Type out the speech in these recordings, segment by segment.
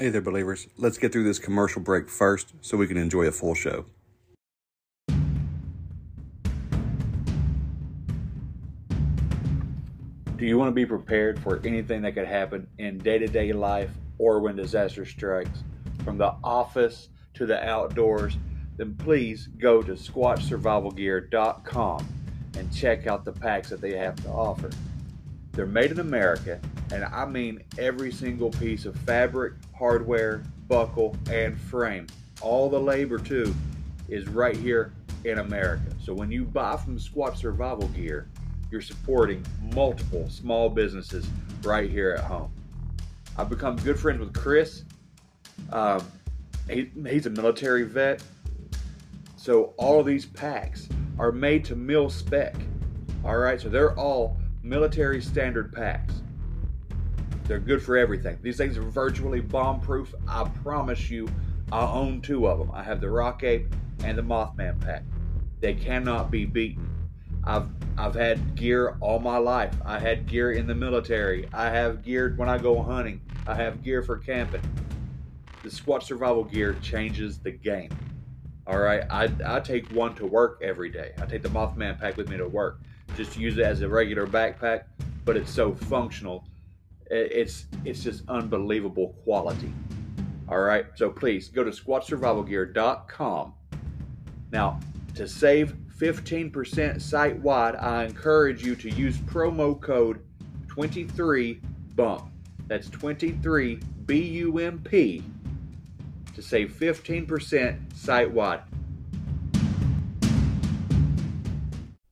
Hey there, believers. Let's get through this commercial break first so we can enjoy a full show. Do you want to be prepared for anything that could happen in day to day life or when disaster strikes? From the office to the outdoors, then please go to squatchsurvivalgear.com and check out the packs that they have to offer. They're made in America, and I mean every single piece of fabric, hardware, buckle, and frame. All the labor, too, is right here in America. So when you buy from Squatch Survival Gear, you're supporting multiple small businesses right here at home. I've become good friends with Chris. Um, he, he's a military vet. So all of these packs are made to mil spec. All right, so they're all military standard packs. They're good for everything. These things are virtually bomb proof. I promise you, I own two of them. I have the Rock Ape and the Mothman pack. They cannot be beaten. I've I've had gear all my life. I had gear in the military. I have gear when I go hunting. I have gear for camping. The Squatch Survival gear changes the game. All right, I, I take one to work every day. I take the Mothman pack with me to work. Just use it as a regular backpack, but it's so functional. It's it's just unbelievable quality. All right, so please go to squatchsurvivalgear.com. Now, to save 15% site wide, I encourage you to use promo code 23BUMP. That's 23 B U M P to save 15% site wide.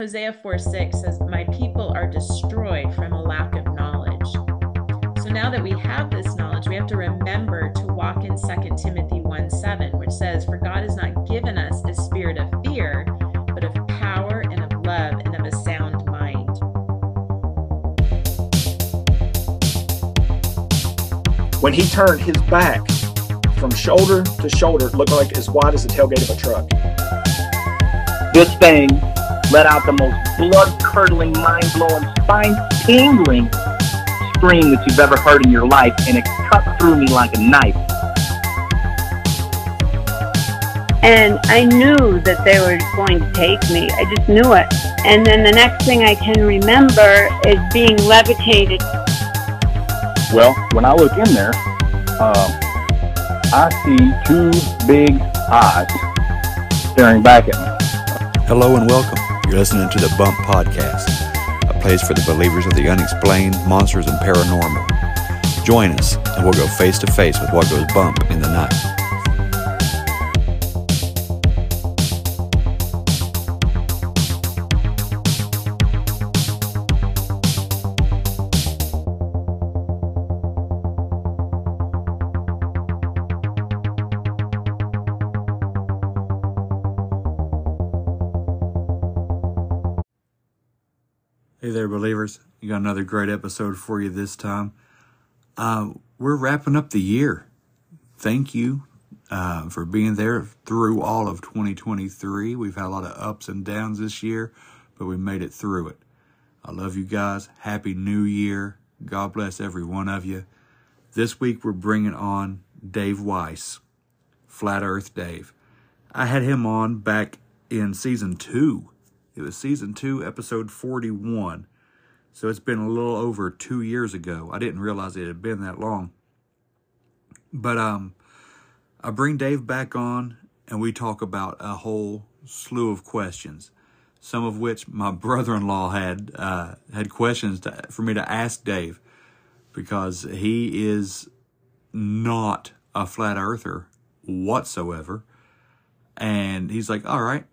Hosea 4 6 says, My people are destroyed from a lack of knowledge. So now that we have this knowledge, we have to remember to walk in 2 Timothy 1 7, which says, For God has not given us a spirit of fear, but of power and of love and of a sound mind. When he turned his back from shoulder to shoulder, it looked like as wide as the tailgate of a truck. This thing let out the most blood curdling, mind blowing, spine tingling scream that you've ever heard in your life, and it cut through me like a knife. And I knew that they were going to take me. I just knew it. And then the next thing I can remember is being levitated. Well, when I look in there, um, I see two big eyes staring back at me. Hello and welcome. You're listening to the Bump Podcast, a place for the believers of the unexplained, monsters, and paranormal. Join us, and we'll go face to face with what goes bump in the night. Another great episode for you this time. Uh, we're wrapping up the year. thank you uh, for being there through all of 2023. We've had a lot of ups and downs this year, but we made it through it. I love you guys. Happy New Year. God bless every one of you. This week we're bringing on Dave Weiss, Flat Earth Dave. I had him on back in season two. It was season two, episode 41. So it's been a little over two years ago. I didn't realize it had been that long. But um, I bring Dave back on and we talk about a whole slew of questions, some of which my brother-in-law had uh, had questions to, for me to ask Dave because he is not a flat earther whatsoever. And he's like, all right,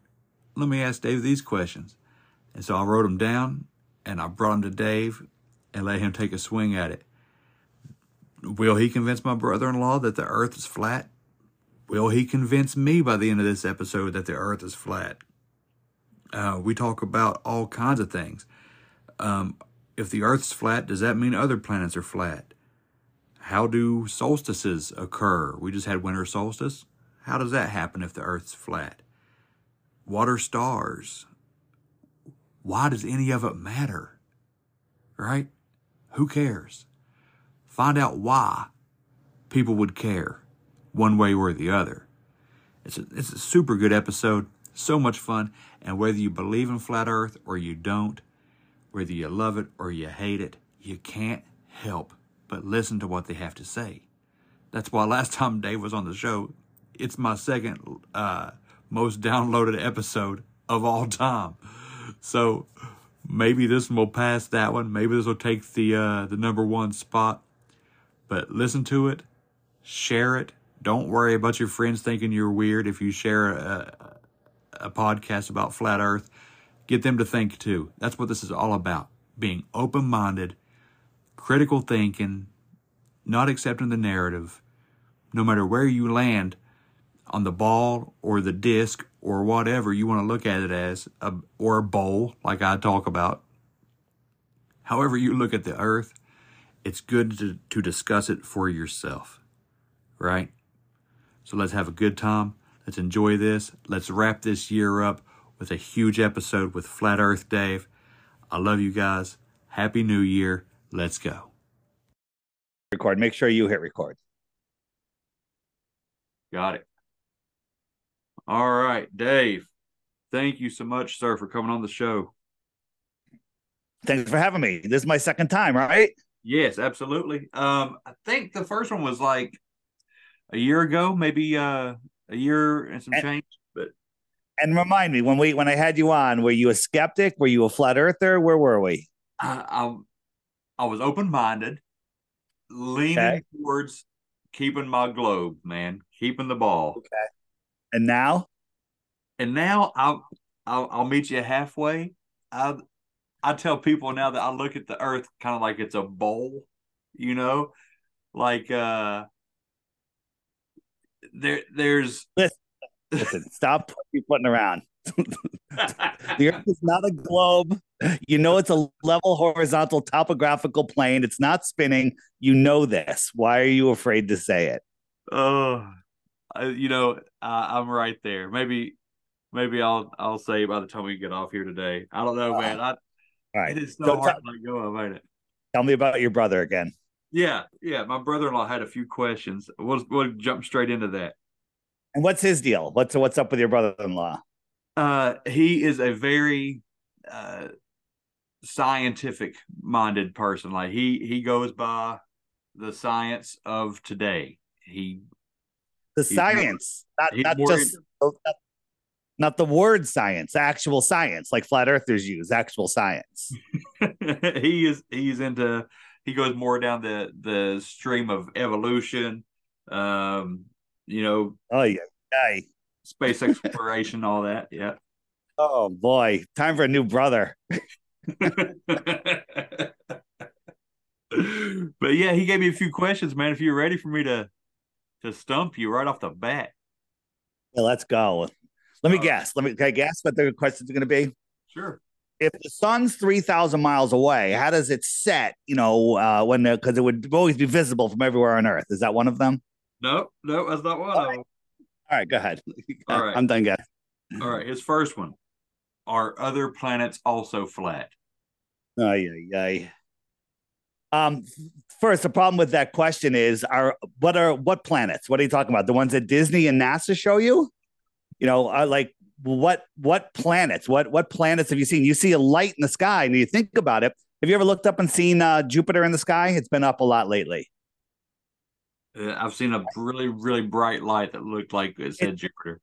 let me ask Dave these questions. And so I wrote them down and I brought him to Dave and let him take a swing at it. Will he convince my brother in law that the earth is flat? Will he convince me by the end of this episode that the earth is flat? Uh, we talk about all kinds of things. Um, if the earth's flat, does that mean other planets are flat? How do solstices occur? We just had winter solstice. How does that happen if the earth's flat? What are stars? Why does any of it matter? Right? Who cares? Find out why people would care one way or the other. It's a, it's a super good episode, so much fun. And whether you believe in flat earth or you don't, whether you love it or you hate it, you can't help but listen to what they have to say. That's why last time Dave was on the show, it's my second uh, most downloaded episode of all time. So maybe this one will pass that one. Maybe this will take the uh, the number one spot. But listen to it, share it. Don't worry about your friends thinking you're weird if you share a, a podcast about flat Earth. Get them to think too. That's what this is all about. Being open minded, critical thinking, not accepting the narrative. No matter where you land on the ball or the disc or whatever you want to look at it as, a, or a bowl, like I talk about. However, you look at the earth, it's good to, to discuss it for yourself, right? So let's have a good time. Let's enjoy this. Let's wrap this year up with a huge episode with Flat Earth Dave. I love you guys. Happy New Year. Let's go. Record. Make sure you hit record. Got it. All right, Dave. Thank you so much, sir, for coming on the show. Thanks for having me. This is my second time, right? Yes, absolutely. Um, I think the first one was like a year ago, maybe uh, a year and some and, change. But and remind me when we when I had you on, were you a skeptic? Were you a flat earther? Where were we? I I, I was open minded, leaning okay. towards keeping my globe, man, keeping the ball. Okay. And now? And now I'll I'll, I'll meet you halfway. I I tell people now that I look at the earth kind of like it's a bowl, you know, like uh there there's listen, listen stop putting around. the earth is not a globe. You know it's a level horizontal topographical plane. It's not spinning. You know this. Why are you afraid to say it? Oh, you know, uh, I'm right there. Maybe, maybe I'll I'll say by the time we get off here today. I don't know, man. I, All right, it is so, so hard t- to let go of, ain't it? Tell me about your brother again. Yeah, yeah. My brother-in-law had a few questions. We'll we'll jump straight into that. And what's his deal? What's what's up with your brother-in-law? Uh, he is a very uh, scientific minded person. Like he he goes by the science of today. He the science, more, not not just not, not, the word science, actual science, like flat earthers use, actual science. he is he's into he goes more down the the stream of evolution. Um, you know, oh yeah, yeah. space exploration, all that. Yeah. Oh boy, time for a new brother. but yeah, he gave me a few questions, man. If you're ready for me to to stump you right off the bat. Yeah, let's go. Let me uh, guess. Let me can I guess what the questions are going to be. Sure. If the sun's three thousand miles away, how does it set? You know, uh, when because it would always be visible from everywhere on Earth. Is that one of them? No, no, that's not one All of right. them. All right, go ahead. All right. I'm done, guys. All right, his first one. Are other planets also flat? Ay, ay, ay. Um, first, the problem with that question is: are what are what planets? What are you talking about? The ones that Disney and NASA show you? You know, uh, like what what planets? What what planets have you seen? You see a light in the sky, and you think about it. Have you ever looked up and seen uh, Jupiter in the sky? It's been up a lot lately. Uh, I've seen a really, really bright light that looked like it said Jupiter.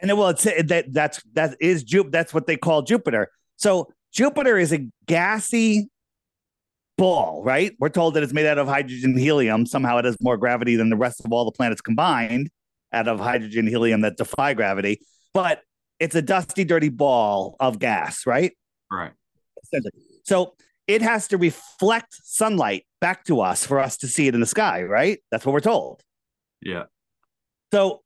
And then, well, it's that that's that is Jup. That's what they call Jupiter. So Jupiter is a gassy ball, right? We're told that it's made out of hydrogen helium. Somehow, it has more gravity than the rest of all the planets combined, out of hydrogen helium that defy gravity. But it's a dusty, dirty ball of gas, right? Right. So it has to reflect sunlight back to us for us to see it in the sky, right? That's what we're told. Yeah. So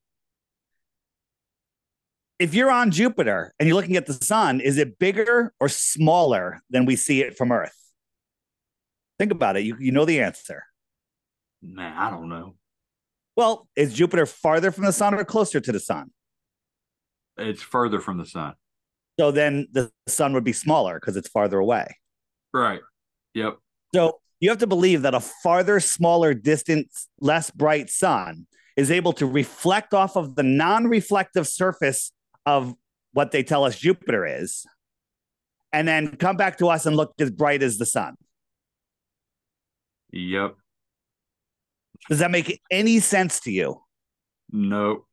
if you're on Jupiter and you're looking at the sun, is it bigger or smaller than we see it from Earth? Think about it. You, you know the answer. Nah, I don't know. Well, is Jupiter farther from the sun or closer to the sun? It's further from the sun. So then the sun would be smaller because it's farther away. Right. Yep. So you have to believe that a farther, smaller, distance, less bright sun is able to reflect off of the non reflective surface of what they tell us Jupiter is, and then come back to us and look as bright as the sun. Yep. Does that make any sense to you? No.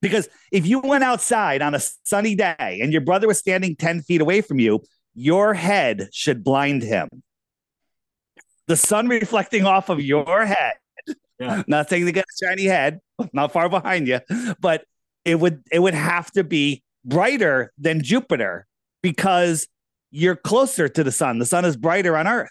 Because if you went outside on a sunny day and your brother was standing 10 feet away from you, your head should blind him. The sun reflecting off of your head. Yeah. Not saying they got a shiny head, not far behind you, but it would it would have to be brighter than Jupiter because you're closer to the sun. The sun is brighter on Earth.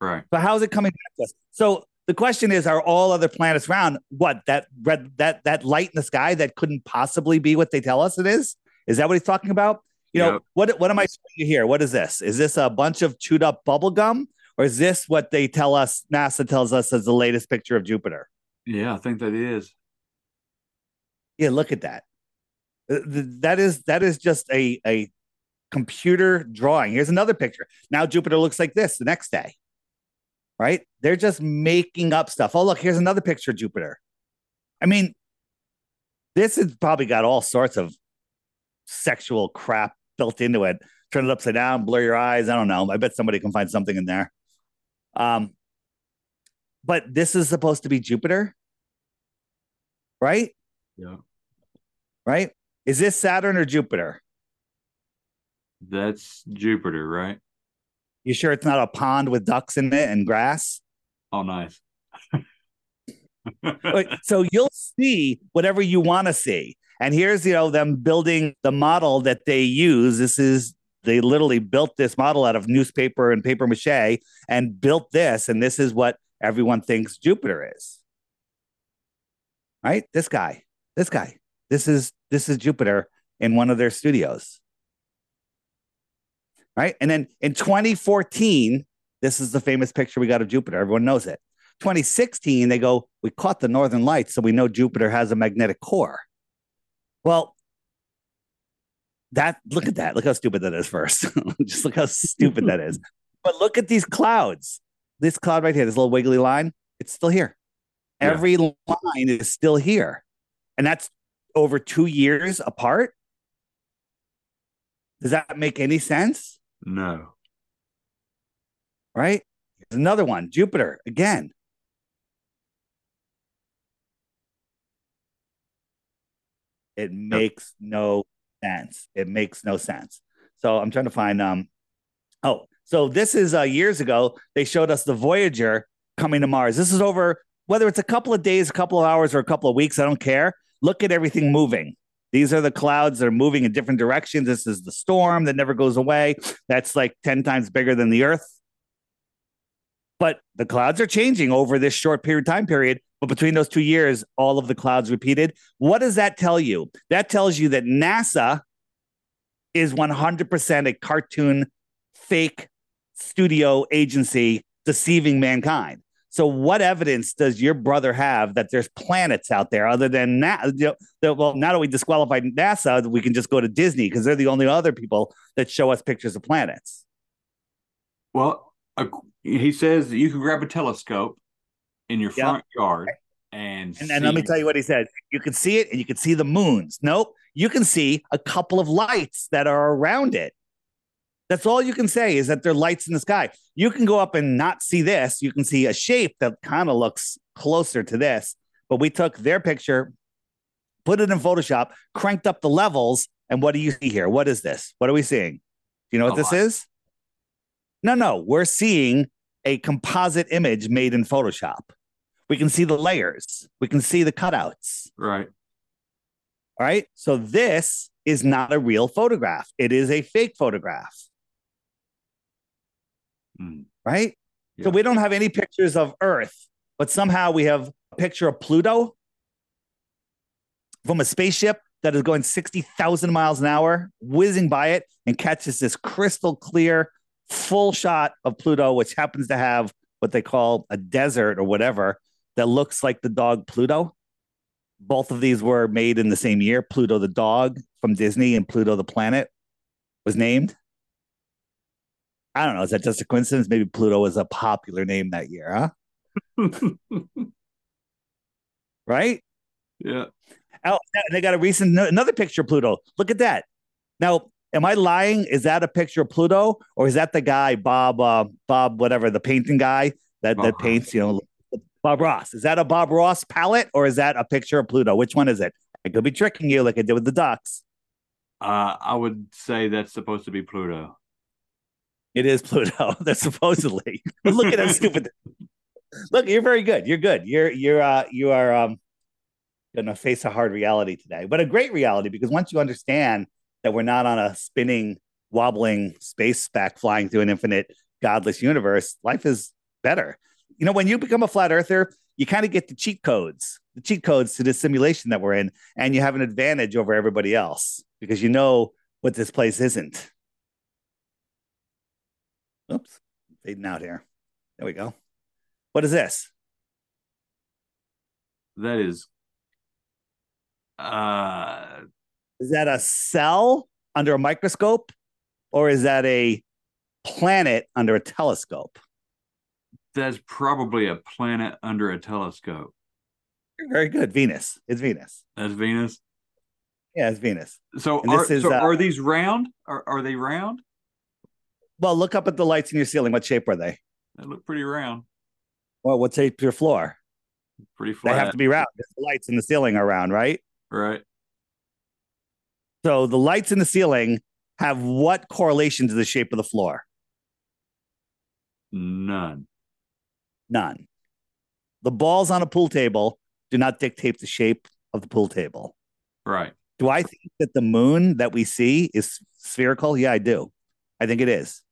Right. But how's it coming back to us? So the question is, are all other planets round? What that red that that light in the sky that couldn't possibly be what they tell us it is? Is that what he's talking about? You know, Yep. what what am I showing you here? What is this? Is this a bunch of chewed up bubble gum? Or is this what they tell us, NASA tells us is the latest picture of Jupiter? Yeah, I think that is. Yeah, look at that. Uh, That is that is just a a computer drawing. Here's another picture. Now Jupiter looks like this the next day. Right? They're just making up stuff. Oh, look, here's another picture of Jupiter. I mean, this has probably got all sorts of sexual crap built into it. Turn it upside down, blur your eyes. I don't know. I bet somebody can find something in there. Um, but this is supposed to be Jupiter, right? Yeah. Right? Is this Saturn or Jupiter? That's Jupiter, right? You sure it's not a pond with ducks in it and grass? Oh, nice. So you'll see whatever you want to see. And here's, you know, them building the model that they use. This is they literally built this model out of newspaper and paper mache and built this, and this is what everyone thinks Jupiter is. Right? This guy, this guy. This is this is Jupiter in one of their studios. Right? And then in 2014, this is the famous picture we got of Jupiter. Everyone knows it. 2016, they go, We caught the northern lights, so we know Jupiter has a magnetic core. Well, that look at that. Look how stupid that is first. Just look how stupid that is. But look at these clouds. This cloud right here, this little wiggly line, it's still here. Yeah. Every line is still here. And that's over two years apart. Does that make any sense? No. Right? Here's another one Jupiter again. It makes no sense. It makes no sense. So I'm trying to find um oh, so this is uh years ago they showed us the Voyager coming to Mars. This is over whether it's a couple of days, a couple of hours or a couple of weeks, I don't care. Look at everything moving. These are the clouds that are moving in different directions. This is the storm that never goes away. That's like 10 times bigger than the earth. But the clouds are changing over this short period time period. But between those two years, all of the clouds repeated. What does that tell you? That tells you that NASA is 100% a cartoon, fake studio agency deceiving mankind. So, what evidence does your brother have that there's planets out there other than that? You know, well, now that we disqualified NASA, we can just go to Disney because they're the only other people that show us pictures of planets. Well, uh, he says that you can grab a telescope in your front yard and and, and let me tell you what he said. You can see it and you can see the moons. Nope. You can see a couple of lights that are around it. That's all you can say is that there are lights in the sky. You can go up and not see this. You can see a shape that kind of looks closer to this. But we took their picture, put it in Photoshop, cranked up the levels, and what do you see here? What is this? What are we seeing? Do you know what A this is? No, no. We're seeing a composite image made in Photoshop. We can see the layers. We can see the cutouts. right. All right. So this is not a real photograph. It is a fake photograph. Mm. Right. So we don't have any pictures of Earth, but somehow we have a picture of Pluto from a spaceship that is going 60,000 miles an hour, whizzing by it and catches this crystal clear full shot of Pluto, which happens to have what they call a desert or whatever that looks like the dog Pluto. Both of these were made in the same year. Pluto the dog from Disney and Pluto the planet was named. I don't know. Is that just a coincidence? Maybe Pluto was a popular name that year, huh? Right? yeah. Oh, they got a recent another picture of Pluto. Look at that. Now, am I lying? Is that a picture of Pluto, or is that the guy Bob uh, Bob whatever the painting guy that Bob that paints? You know, Bob Ross. Is that a Bob Ross palette, or is that a picture of Pluto? Which one is it? I could be tricking you, like I did with the ducks. Uh, I would say that's supposed to be Pluto. It is Pluto. That's supposedly. Look at how stupid. Look, you're very good. You're good. You're you're uh you are um gonna face a hard reality today, but a great reality because once you understand that we're not on a spinning, wobbling space speck flying through an infinite, godless universe, life is better. You know, when you become a flat earther, you kind of get the cheat codes, the cheat codes to this simulation that we're in, and you have an advantage over everybody else because you know what this place isn't. Oops, fading out here. There we go. What is this? That is. Uh, Is that a cell under a microscope, or is that a planet under a telescope? that's probably a planet under a telescope. Very good. Venus. It's Venus. That's Venus. Yeah, it's Venus. So, And are, is, uh, are these round? Are, are they round? Well, look up at the lights in your ceiling. What shape are they? They look pretty round. Well, what shape your floor? Pretty flat. They have to be round. The lights in the ceiling are round, right? right. So the lights in the ceiling have what correlation to the shape of the floor? None. None. The balls on a pool table do not dictate the shape of the pool table. Right. Do I think that the moon that we see is spherical? Yeah, I do. I think it is.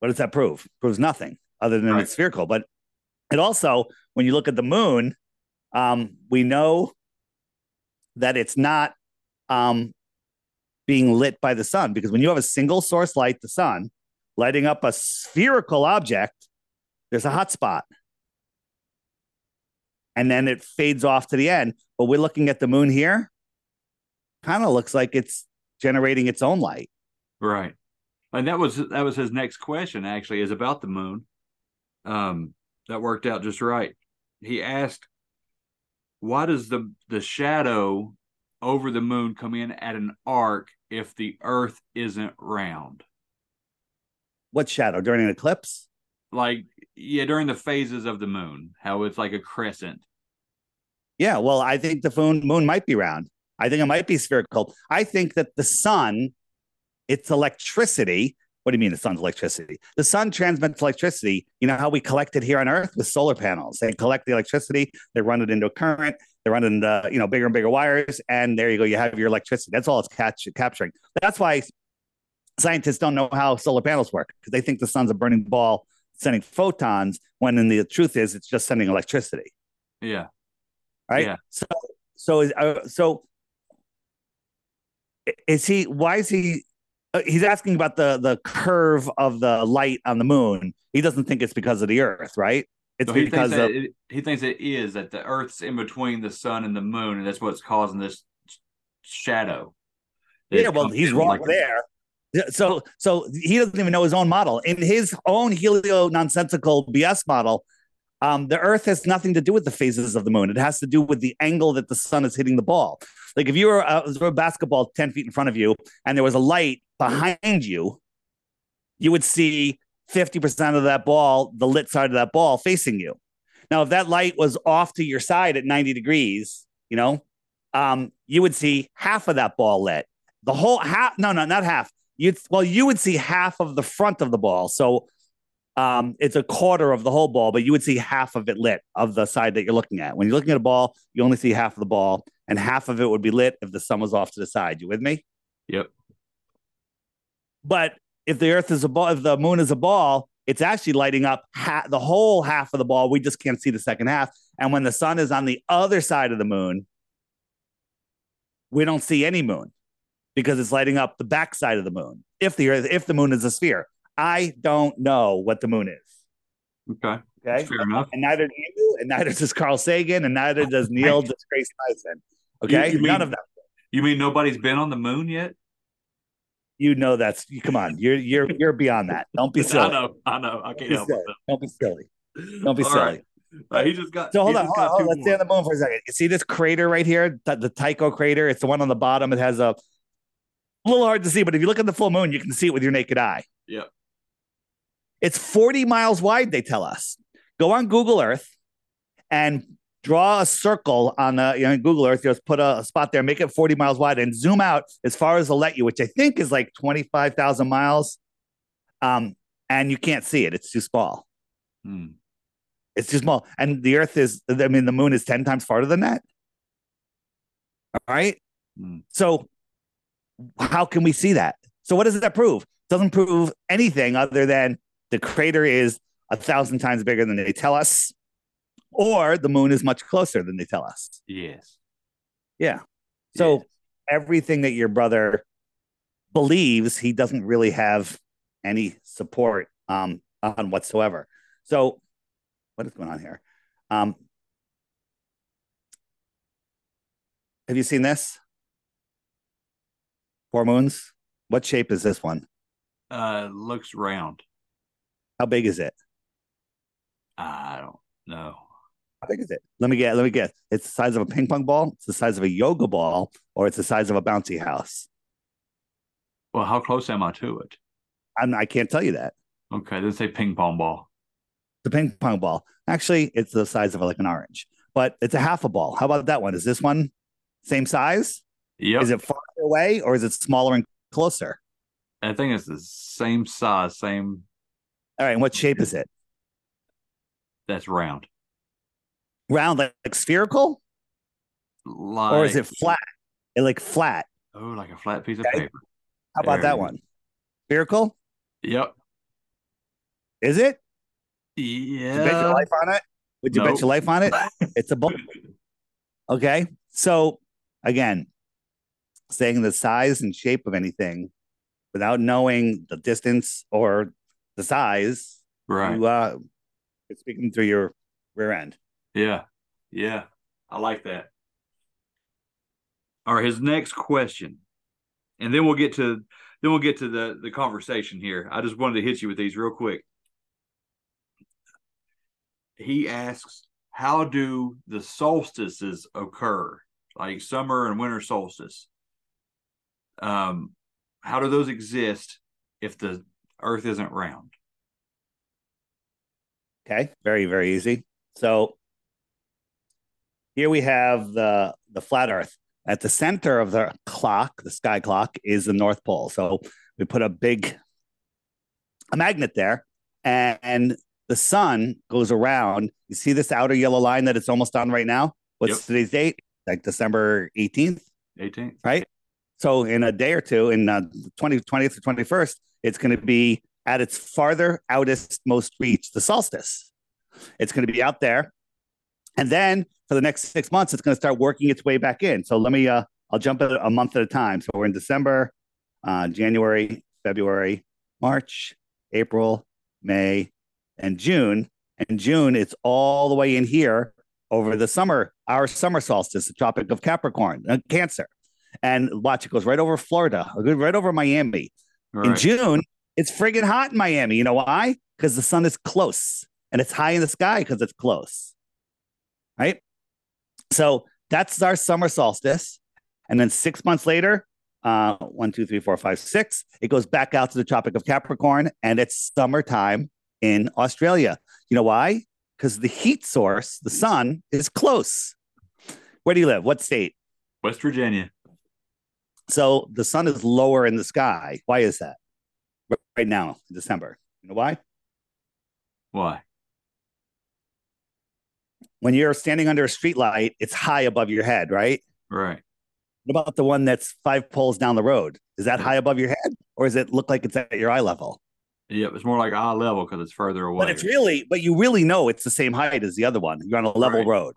What does that prove? proves nothing other than Right. it's spherical. But it also, when you look at the moon, um, we know that it's not um, being lit by the sun because when you have a single source light, the sun, lighting up a spherical object, there's a hot spot. And then it fades off to the end. But we're looking at the moon here, kind of looks like it's generating its own light. Right. And that was that was his next question actually is about the moon. Um that worked out just right. He asked why does the the shadow over the moon come in at an arc if the earth isn't round? What shadow during an eclipse? Like yeah, during the phases of the moon, how it's like a crescent. Yeah, well, I think the moon moon might be round. I think it might be spherical. I think that the sun, its electricity. What do you mean the sun's electricity? The sun transmits electricity. You know how we collect it here on Earth with solar panels. They collect the electricity, they run it into a current, they run it into you know bigger and bigger wires, and there you go. You have your electricity. That's all it's catch, capturing. That's why scientists don't know how solar panels work because they think the sun's a burning ball sending photons when in the truth is it's just sending electricity Yeah. right Yeah. so so is uh, so is he why is he he's asking about the the curve of the light on the moon. He doesn't think it's because of the Earth, right? It's So he because of, it, he thinks it is that the Earth's in between the sun and the moon, and that's what's causing this shadow. yeah. Well, he's wrong like- there. So so he doesn't even know his own model. In his own helio nonsensical BS model, um, the Earth has nothing to do with the phases of the moon. It has to do with the angle that the sun is hitting the ball. Like if you were uh, a basketball ten feet in front of you, and there was a light behind you, you would see fifty percent of that ball, the lit side of that ball, facing you. Now, if that light was off to your side at ninety degrees, you know, um, you would see half of that ball lit. The whole half, no, no, not half. You'd well, you would see half of the front of the ball. So um, it's a quarter of the whole ball, but you would see half of it lit of the side that you're looking at. When you're looking at a ball, you only see half of the ball, and half of it would be lit if the sun was off to the side. You with me? Yep. But if the Earth is a ball, if the moon is a ball, it's actually lighting up ha- the whole half of the ball. We just can't see the second half. And when the sun is on the other side of the moon, we don't see any moon because it's lighting up the back side of the moon. If the Earth, if the moon is a sphere, I don't know what the moon is. Okay. Okay, Fair enough. and neither do you, and neither does Carl Sagan, and neither does Neil deGrasse Tyson. Okay, You- you none mean- of them. You mean nobody's been on the moon yet? You know that's come on. You're you're you're beyond that. Don't be silly. I know. I know. I can't help it. Don't be silly. Don't be All silly. right. Uh, he just got. So hold on, hold on, on. let's stay on the moon for a second. You see this crater right here, the, the Tycho crater. It's the one on the bottom. It has a, a little hard to see, but if you look at the full moon, you can see it with your naked eye. Yep. It's 40 miles wide, they tell us. Go on Google Earth and draw a circle on the, you know, Google Earth. Just put a, spot there, make it 40 miles wide, and zoom out as far as they'll let you, which I think is like 25,000 miles. Um, and you can't see it. It's too small. Hmm. It's too small. And the Earth is, I mean, the moon is 10 times farther than that. All right. Hmm. So, how can we see that? So, what does that prove? doesn't prove anything other than the crater is a thousand times bigger than they tell us, or the moon is much closer than they tell us. Yes. Yeah. So, Yes. everything that your brother believes, he doesn't really have any support um, on whatsoever. So, what is going on here? Um, have you seen this? Four moons. What shape is this one? Uh, looks round. How big is it? I don't know. How big is it? Let me get. Let me guess. It's the size of a ping pong ball. It's the size of a yoga ball, or it's the size of a bouncy house. Well, how close am I to it? I'm, I can't tell you that. Okay, let's say ping pong ball. The ping pong ball. Actually, it's the size of like an orange, but it's a half a ball. How about that one? Is this one same size? Yep. Is it farther away or is it smaller and closer? I think it's the same size, same. All right. And what shape is it? That's round. Round, like, like spherical, Like, or is it flat? It like flat. Oh, like a flat piece of Okay. paper. How about There that one? Spherical? Yep. Is it? Would you bet your Yeah. life on it? Would you bet your life on it? It's a ball. Okay. So again, saying the size and shape of anything without knowing the distance or the size, Right. you uh speaking through your rear end. Yeah. Yeah. I like that. All right, his next question. And then we'll get to then we'll get to the the conversation here. I just wanted to hit you with these real quick. He asks, how do the solstices occur? Like summer and winter solstice. Um, how do those exist if the earth isn't round? Okay. Very, very easy. So here we have the the flat earth. At the center of the clock, the sky clock, is the North Pole. So we put a big a magnet there, and the sun goes around. You see this outer yellow line that it's almost on right now? What's Yep. today's date? Like December 18th, 18th. right? So in a day or two, in uh, 20, 20th or 21st, it's going to be at its farther outest most reach, the solstice. It's going to be out there. And then for the next six months, it's going to start working its way back in. So let me, uh, I'll jump at a month at a time. So we're in December, uh, January, February, March, April, May, and June. And June, it's all the way in here over the summer, our summer solstice, the Tropic of Capricorn, uh, Cancer. And watch, it goes right over Florida, right over Miami. Right. In June, it's friggin' hot in Miami. You know why? Because the sun is close and it's high in the sky because it's close. Right. So that's our summer solstice. And then six months later, uh, one, two, three, four, five, six, it goes back out to the Tropic of Capricorn and it's summertime in Australia. You know why? Because the heat source, the sun, is close. Where do you live? What state? West Virginia. So the sun is lower in the sky. Why is that? Right now, in December. You know why? Why? When you're standing under a street light, it's high above your head, right? Right. What about the one that's five poles down the road? Is that high above your head, or does it look like it's at your eye level? Yep, it's more like eye level because it's further away. But it's really, but you really know it's the same height as the other one. You're on a level Right. road.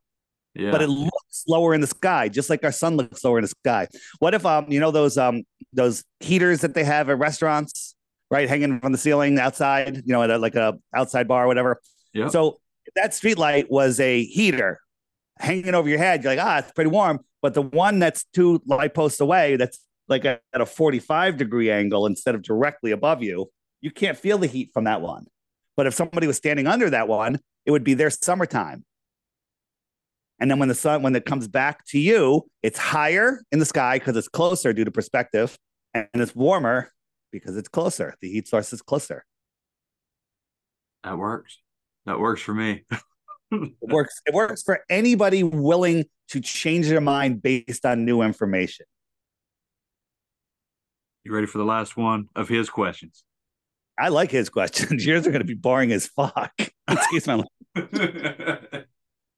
yeah. but it looks lower in the sky, just like our sun looks lower in the sky. What if um you know those um those heaters that they have at restaurants, right, hanging from the ceiling outside, you know, at a, like a outside bar or whatever. Yep. So that street light was a heater hanging over your head, you're like, ah, it's pretty warm. But the one that's two light posts away, that's like at a 45 degree angle instead of directly above you, you can't feel the heat from that one. But if somebody was standing under that one, it would be their summertime. And then when the sun, when it comes back to you, it's higher in the sky because it's closer due to perspective, and it's warmer because it's closer. The heat source is closer. that works. That works for me. It works. It works for anybody willing to change their mind based on new information. You ready for the last one of his questions? I like his questions. Yours are going to be boring as fuck. Excuse my.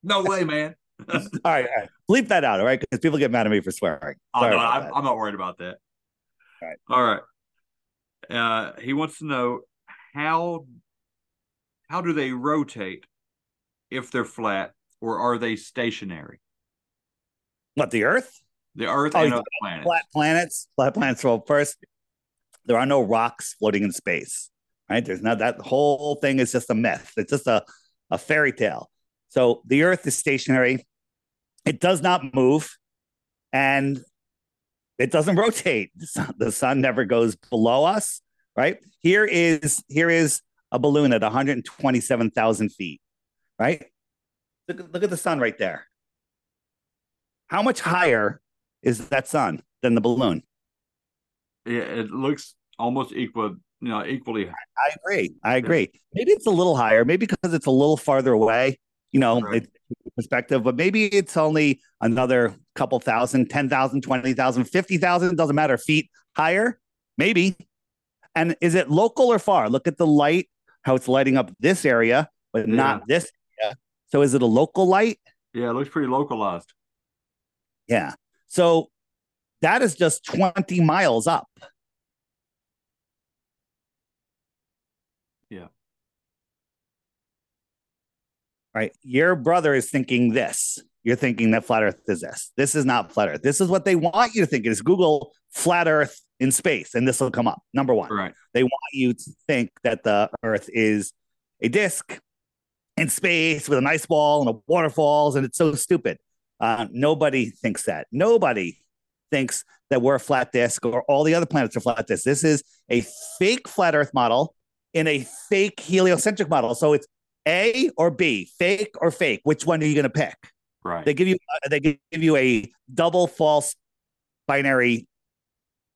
no way, man. All right, all right. Bleep that out, all right? Because people get mad at me for swearing. Oh, no, I'm. I'm not worried about that. All right. All right. Uh, he wants to know how how do they rotate if they're flat or are they stationary? What the Earth? The Earth Oh, and other planets. Flat planets. Flat planets. Well, first, there are no rocks floating in space, right? There's not that whole thing is just a myth. It's just a, a fairy tale. So the Earth is stationary. It does not move, and it doesn't rotate. The sun, the sun never goes below us, right? Here is here is a balloon at 127,000 feet, right? Look, at- look at the sun right there. How much higher is that sun than the balloon? Yeah, it looks almost equal, you know, equally. I agree. I agree. Maybe it's a little higher. Maybe because it's a little farther away. You know, Right. it's perspective, but maybe it's only another couple thousand, 10,000, 20,000, 50,000, doesn't matter, feet higher. Maybe. And is it local or far? Look at the light, how it's lighting up this area, but not this area. So is it a local light? Yeah, it looks pretty localized. Yeah. So that is just 20 miles up. Yeah. Right. Your brother is thinking this. You're thinking that flat earth is this. This is not flat earth. This is what they want you to think. It is Google flat earth in space, and this will come up. Number one. Right. They want you to think that the earth is a disk in space with an ice ball and a waterfalls, and it's so stupid. Uh, nobody thinks that. Nobody thinks that we're a flat disk or all the other planets are flat disk. This is a fake flat earth model in a fake heliocentric model. So it's A or B, fake or fake. Which one are you going to pick? Right. They give you uh, they give you a double false binary,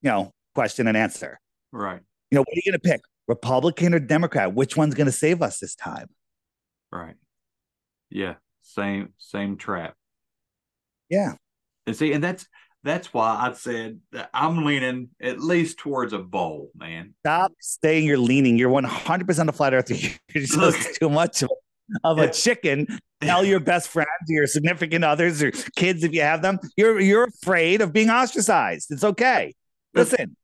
you know, question and answer. Right. You know, what are you going to pick? Republican or Democrat? Which one's going to save us this time? Right. Yeah. Same same trap. Yeah. And see, and that's that's why I said that I'm leaning at least towards a bowl, man. Stop saying you're leaning. You're 100% a flat earther. You're just Look. too much of, of a chicken. Tell your best friends, your significant others, or kids if you have them. You're you're afraid of being ostracized. It's okay. Listen,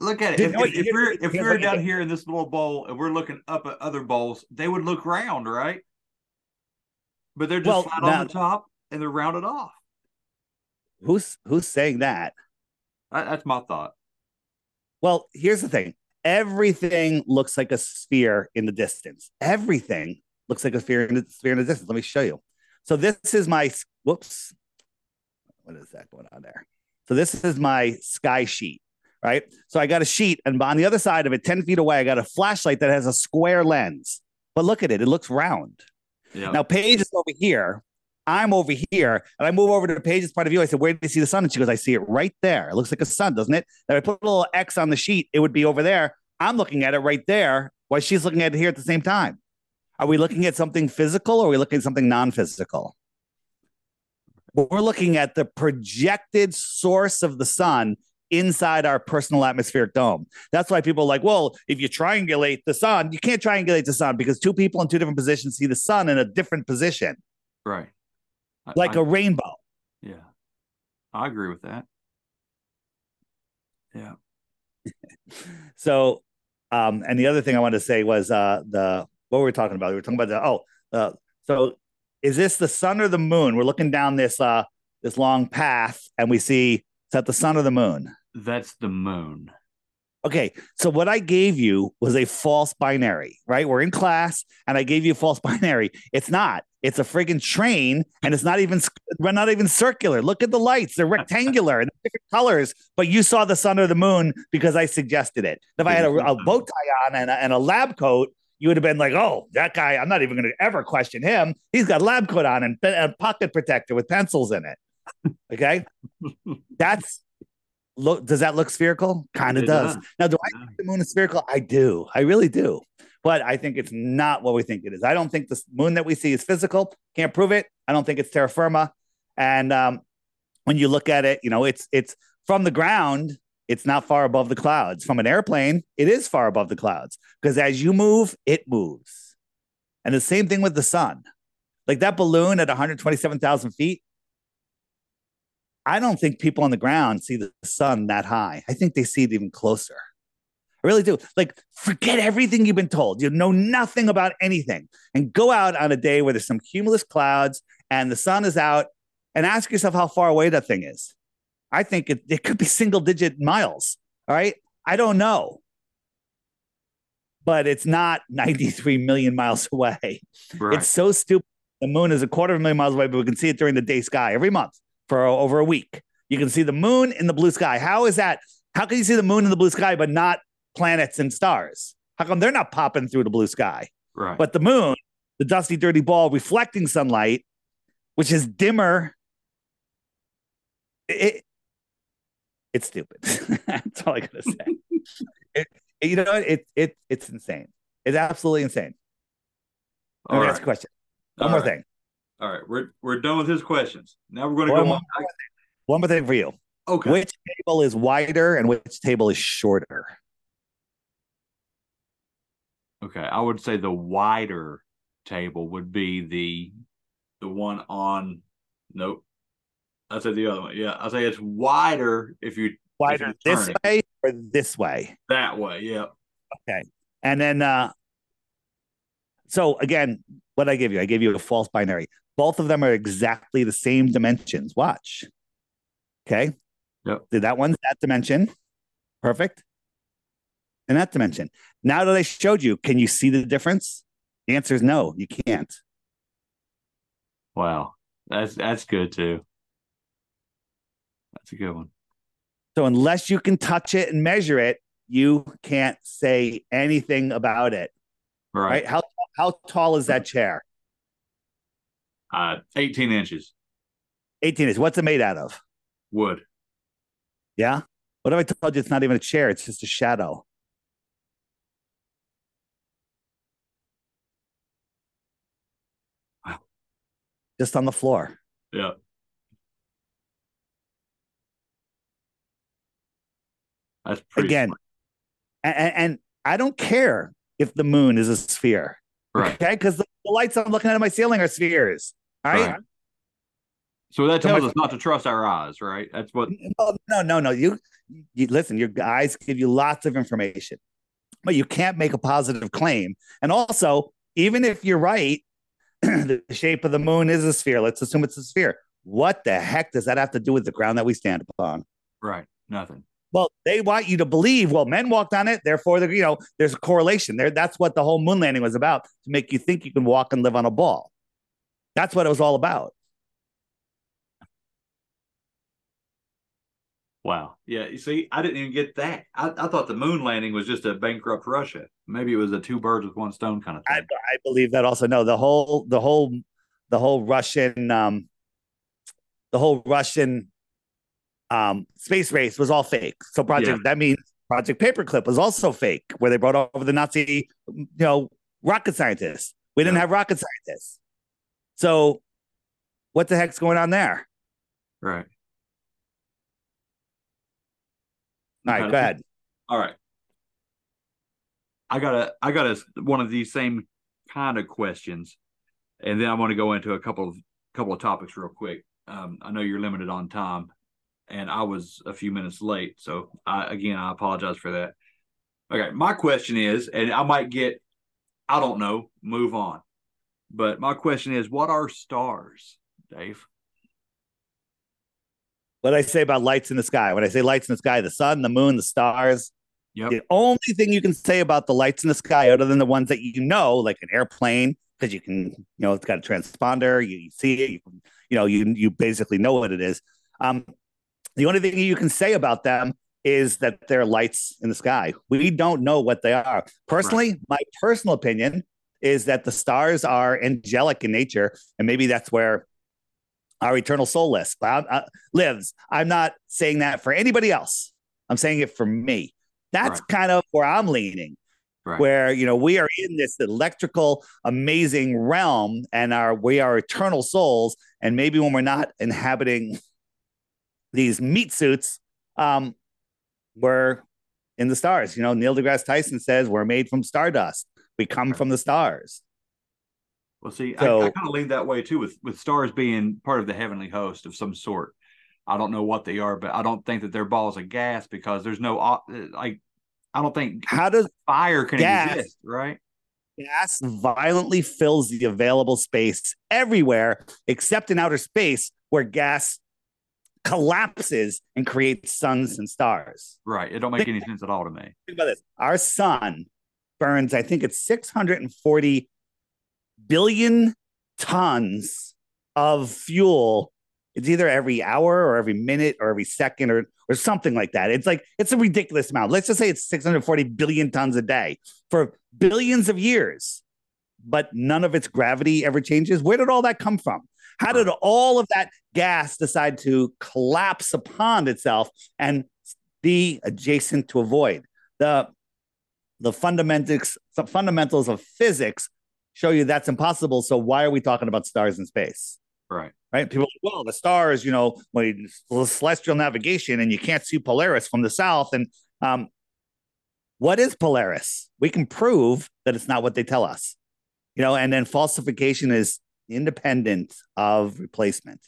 look at it. If, no, if, if we're if we're down here in this little bowl and we're looking up at other bowls, they would look round, right? But they're just Well, flat now- on the top and they're rounded off. who's who's saying that? That, that's my thought. Well, here's the thing. everything looks like a sphere in the distance. Everything looks like a sphere in the sphere in the distance. Let me show you. So this is my whoops. What is that going on there? So this is my sky sheet, right? So I got a sheet, and on the other side of it, 10 feet away, I got a flashlight that has a square lens. But look at it, it looks round. Yeah. Now Paige is over here. I'm over here, and I move over to Paige's point of view. I said, "Where do you see the sun?" And she goes, "I see it right there. It looks like a sun, doesn't it?" Then I put a little X on the sheet. It would be over there. I'm looking at it right there, while she's looking at it here at the same time. Are we looking at something physical, or are we looking at something non-physical? We're looking at the projected source of the sun inside our personal atmospheric dome. That's why people are like, well, if you triangulate the sun, you can't triangulate the sun because two people in two different positions see the sun in a different position, Right. I- like I- a rainbow. Yeah. I agree with that. Yeah. So, um, and the other thing I wanted to say was uh, the what were we talking about? We were talking about the oh, uh, so is this the sun or the moon? We're looking down this uh this long path, and we see is that the sun or the moon? That's the moon. Okay, so what I gave you was a false binary, right? We're in class, and I gave you a false binary. It's not. It's a friggin' train, and it's not even. We're not even circular. Look at the lights; they're rectangular and different colors. But you saw the sun or the moon because I suggested it. If I had a, a bow tie on and a, and a lab coat, you would have been like, "Oh, that guy! I'm not even going to ever question him. He's got a lab coat on and a pocket protector with pencils in it." Okay, that's look. Does that look spherical? Kind of does. does. Now, do I think the moon is spherical? I do. I really do. But I think it's not what we think it is. I don't think the moon that we see is physical. Can't prove it. I don't think it's terra firma. And um, when you look at it, you know, it's it's from the ground. It's not far above the clouds. From an airplane, it is far above the clouds because as you move, it moves. And the same thing with the sun. Like that balloon at 127,000 feet, I don't think people on the ground see the sun that high. I think they see it even closer. I really do. Like, forget everything you've been told. You know nothing about anything and go out on a day where there's some cumulus clouds and the sun is out and ask yourself how far away that thing is. I think it, it could be single digit miles. All right. I don't know. But it's not 93 million miles away. Right. It's so stupid. The moon is a quarter of a million miles away, but we can see it during the day sky every month for over a week. You can see the moon in the blue sky. How is that? How can you see the moon in the blue sky, but not planets and stars? How come they're not popping through the blue sky? right. But the moon, the dusty, dirty ball reflecting sunlight, which is dimmer, it, it's stupid. That's all I gotta say. it, you know, it, it it's insane. It's absolutely insane. All ask a question. One All more right. thing. All right. We're we're done with his questions. Now we're going to One go more, on. one more thing for you. Okay. Which table is wider and which table is shorter? Okay. I would say the wider table would be the the one on. Nope. I said the other one. Yeah. I say it's wider if you Wider if this way or this way? that way. Yeah. Okay. And then uh so again, what I give you, I gave you a false binary. Both of them are exactly the same dimensions. Watch. Okay. Yep. Did that one's that dimension? Perfect. And that dimension. Now that I showed you, can you see the difference? The answer is no, you can't. Wow. That's that's good too. That's a good one. So unless you can touch it and measure it, you can't say anything about it. Right. Right? How how tall is that chair? Uh, 18 inches 18 is what's it made out of? wood. Yeah. What if I told you it's not even a chair? It's just a shadow. Wow. Just on the floor. Yeah. That's pretty Again, and, and I don't care if the moon is a sphere. Right. Okay. Because the, the lights I'm looking at in my ceiling are spheres. Right. Right. So that So tells my- us not to trust our eyes, right? That's what. No, no, no, no. You, you listen, your eyes give you lots of information, but you can't make a positive claim. And also, even if you're right, the shape of the moon is a sphere. Let's assume it's a sphere. What the heck does that have to do with the ground that we stand upon? Right. Nothing. Well, they want you to believe. Well, men walked on it, therefore, you know, there's a correlation there. That's what the whole moon landing was about to make you think you can walk and live on a ball. That's what it was all about. Wow. Yeah. You see, I didn't even get that. I, I thought the moon landing was just a bankrupt Russia. Maybe it was a two birds with one stone kind of thing. I, I believe that also. No, the whole, the whole, the whole Russian, um, the whole Russian um, space race was all fake. So project yeah. that means Project Paperclip was also fake, where they brought over the Nazi, you know, rocket scientists. We didn't yeah. have rocket scientists. So, what the heck's going on there? Right. All right, go ahead. All right. I got a I got a one of these same kind of questions, and then I want to go into a couple of couple of topics real quick. Um, I know you're limited on time, and I was a few minutes late, so I, again I apologize for that. Okay, my question is, and I might get, I don't know, move on, but my question is, what are stars, Dave? what I say about lights in the sky. When I say lights in the sky, the sun, the moon, the stars. Yep. The only thing you can say about the lights in the sky, other than the ones that you know, like an airplane, because you can, you know, it's got a transponder, you, you see it, you, you know, you you basically know what it is. Um, the only thing you can say about them is that they're lights in the sky. We don't know what they are. Personally, right. my personal opinion is that the stars are angelic in nature, and maybe that's where our eternal soul uh, lives. I'm not saying that for anybody else. I'm saying it for me. That's right. kind of where I'm leaning. Right. Where you know we are in this electrical, amazing realm, and are we are eternal souls. And maybe when we're not inhabiting these meat suits, um, we're in the stars. You know, Neil deGrasse Tyson says we're made from stardust. We come from the stars. Well, see, so, I, I kind of lean that way too, with with stars being part of the heavenly host of some sort. I don't know what they are, but I don't think that they're balls of gas because there's no uh, like. I don't think how does fire can gas, exist, right? Gas violently fills the available space everywhere except in outer space, where gas collapses and creates suns and stars. Right. It don't make think any sense at all to me. Think about this. Our sun burns, I think it's 640 billion tons of fuel. It's either every hour or every minute or every second or or something like that. It's like it's a ridiculous amount. Let's just say it's 640 billion tons a day for billions of years, but none of its gravity ever changes. Where did all that come from? How did all of that gas decide to collapse upon itself and be adjacent to a void? The the fundamentals fundamentals of physics show you that's impossible. So why are we talking about stars in space? Right. Right. People, like, well, the stars, you know, when celestial navigation and you can't see Polaris from the south. And um, what is Polaris? We can prove that it's not what they tell us, you know, and then falsification is independent of replacement.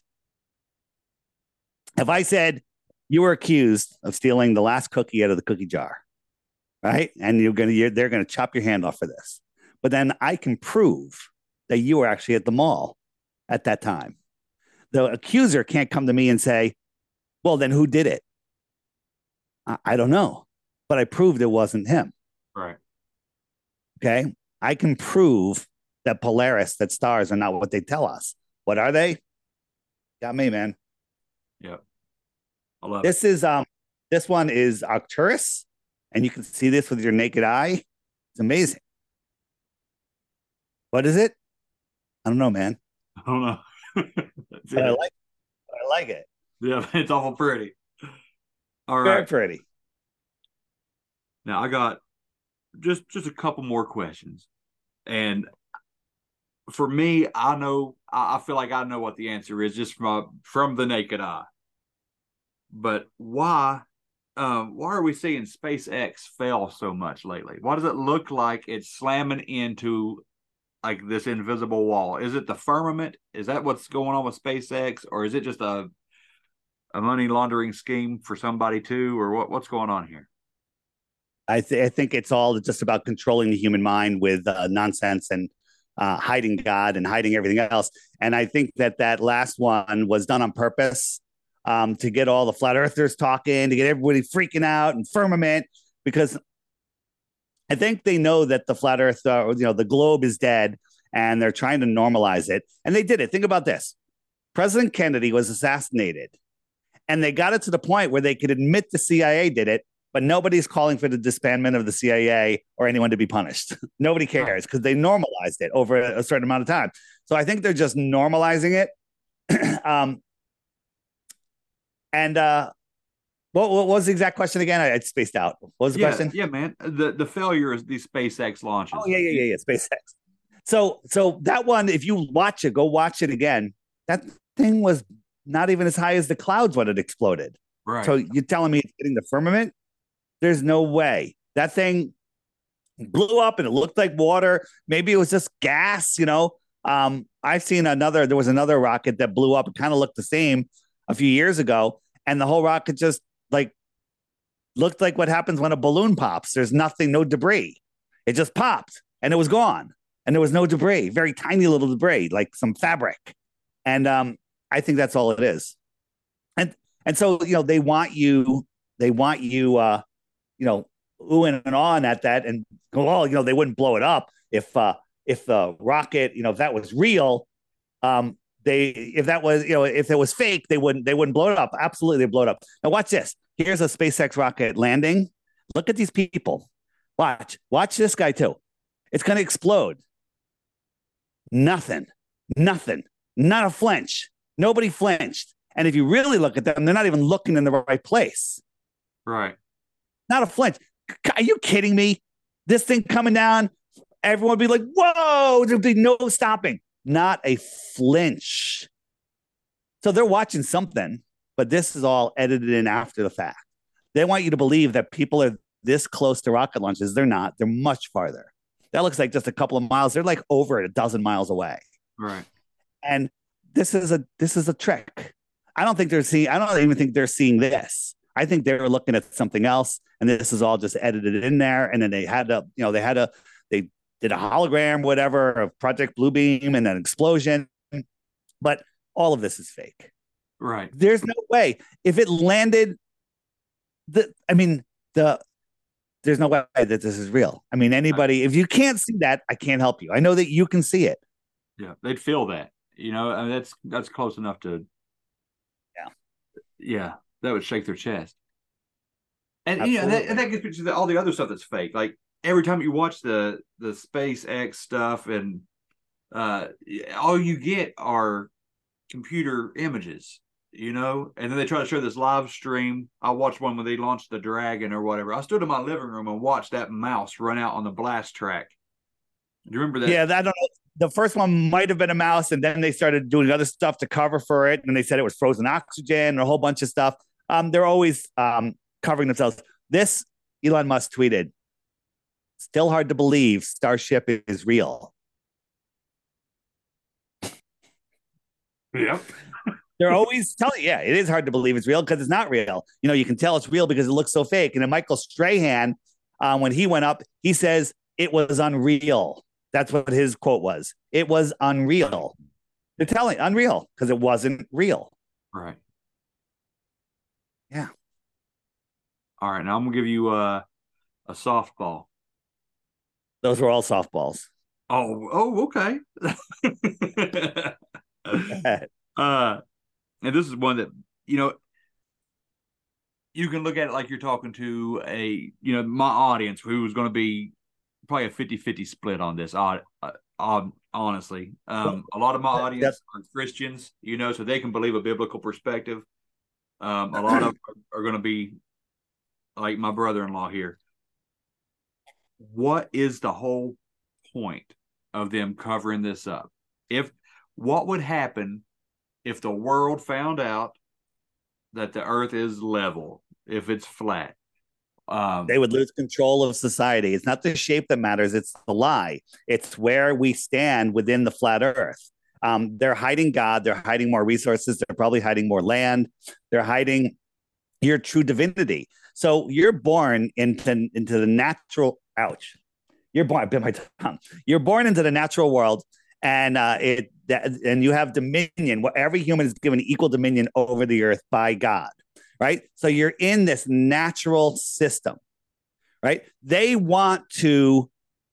If I said you were accused of stealing the last cookie out of the cookie jar, right? And you're gonna, you're, they're gonna chop your hand off for this but then I can prove that you were actually at the mall at that time. The accuser can't come to me and say, well, then who did it? I, I don't know, but I proved it wasn't him. Right. Okay. I can prove that Polaris, that stars are not what they tell us. What are they? Got me, man. Yeah. I love this it. is um this one is Arcturus, and you can see this with your naked eye. It's amazing. What is it? I don't know, man. I don't know. but I like I like it. Yeah, it's awful pretty. All Very right. pretty. Now I got just just a couple more questions. And for me, I know I feel like I know what the answer is just from from the naked eye. But why um, why are we seeing SpaceX fail so much lately? Why does it look like it's slamming into like this invisible wall? Is it the firmament? Is that what's going on with SpaceX, or is it just a a money laundering scheme for somebody too, or what? What's going on here? I, th- I think it's all just about controlling the human mind with uh, nonsense and uh, hiding God and hiding everything else. And I think that that last one was done on purpose. Um, to get all the flat earthers talking, to get everybody freaking out and firmament, because I think they know that the flat earth, uh, you know, the globe is dead and they're trying to normalize it. And they did it. Think about this President Kennedy was assassinated, and they got it to the point where they could admit the CIA did it, but nobody's calling for the disbandment of the CIA or anyone to be punished. Nobody cares because they normalized it over a certain amount of time. So I think they're just normalizing it. um, and uh, what, what, was the exact question again? I, I spaced out. What was the yeah, question? Yeah, man. The the failure is these SpaceX launches. Oh yeah, yeah, yeah, yeah. SpaceX. So so that one, if you watch it, go watch it again. That thing was not even as high as the clouds when it exploded. Right. So you're telling me it's hitting the firmament? There's no way. That thing blew up and it looked like water. Maybe it was just gas, you know. Um, I've seen another, there was another rocket that blew up. It kind of looked the same a few years ago. And the whole rocket just like looked like what happens when a balloon pops. There's nothing, no debris. It just popped and it was gone. And there was no debris, very tiny little debris, like some fabric. And um, I think that's all it is. And and so, you know, they want you, they want you uh, you know, oohing and on at that and go, oh, you know, they wouldn't blow it up if uh if the rocket, you know, if that was real, um, they if that was, you know, if it was fake, they wouldn't they wouldn't blow it up. Absolutely, they blow it up. Now watch this. Here's a SpaceX rocket landing. Look at these people. Watch, watch this guy too. It's gonna explode. Nothing, nothing, not a flinch. Nobody flinched. And if you really look at them, they're not even looking in the right place. Right not a flinch. Are you kidding me? This thing coming down, everyone would be like, whoa, there'd be no stopping. Not a flinch. So they're watching something, but this is all edited in after the fact. They want you to believe that people are this close to rocket launches. They're not, they're much farther. That looks like just a couple of miles. They're like over a dozen miles away. Right. And this is a this is a trick. I don't think they're seeing, I don't even think they're seeing this. I think they were looking at something else, and this is all just edited in there. And then they had to, you know, they had to, they did a hologram, whatever, of Project Bluebeam and an explosion. But all of this is fake. Right. There's no way if it landed. The I mean the there's no way that this is real. I mean, anybody, if you can't see that, I can't help you. I know that you can see it. Yeah, they'd feel that. You know, I mean, that's that's close enough to. Yeah. Yeah, that would shake their chest. And you know, that, and that gets to all the other stuff that's fake. Like every time you watch the the SpaceX stuff, and uh, all you get are computer images, you know. And then they try to show this live stream. I watched one when they launched the Dragon or whatever. I stood in my living room and watched that mouse run out on the blast track. Do you remember that? Yeah, don't. The first one might have been a mouse, and then they started doing other stuff to cover for it, and they said it was frozen oxygen and a whole bunch of stuff. Um, they're always um, covering themselves. This Elon Musk tweeted, still hard to believe Starship is real. Yep. They're always telling, yeah, it is hard to believe it's real because it's not real. You know, you can tell it's real because it looks so fake. And then Michael Strahan, um, when he went up, he says it was unreal. That's what his quote was. It was unreal. They're telling unreal because it wasn't real. Right. Yeah. All right, now I'm gonna give you a a softball. Those were all softballs. Oh, oh, okay. uh, and this is one that you know you can look at it like you're talking to a you know my audience who's going to be probably a 50-50 split on this uh, honestly um, a lot of my audience are christians you know so they can believe a biblical perspective um, a lot of are, are going to be like my brother-in-law here what is the whole point of them covering this up? If what would happen if the world found out that the earth is level if it's flat? Um, they would lose control of society. It's not the shape that matters it's the lie. It's where we stand within the flat earth. Um, they're hiding god they're hiding more resources they're probably hiding more land. They're hiding your true divinity. So you're born into into the natural. Ouch! You're born. Bit my tongue. You're born into the natural world, and uh, it that and you have dominion where every human is given equal dominion over the earth by god right so you're in this natural system right they want to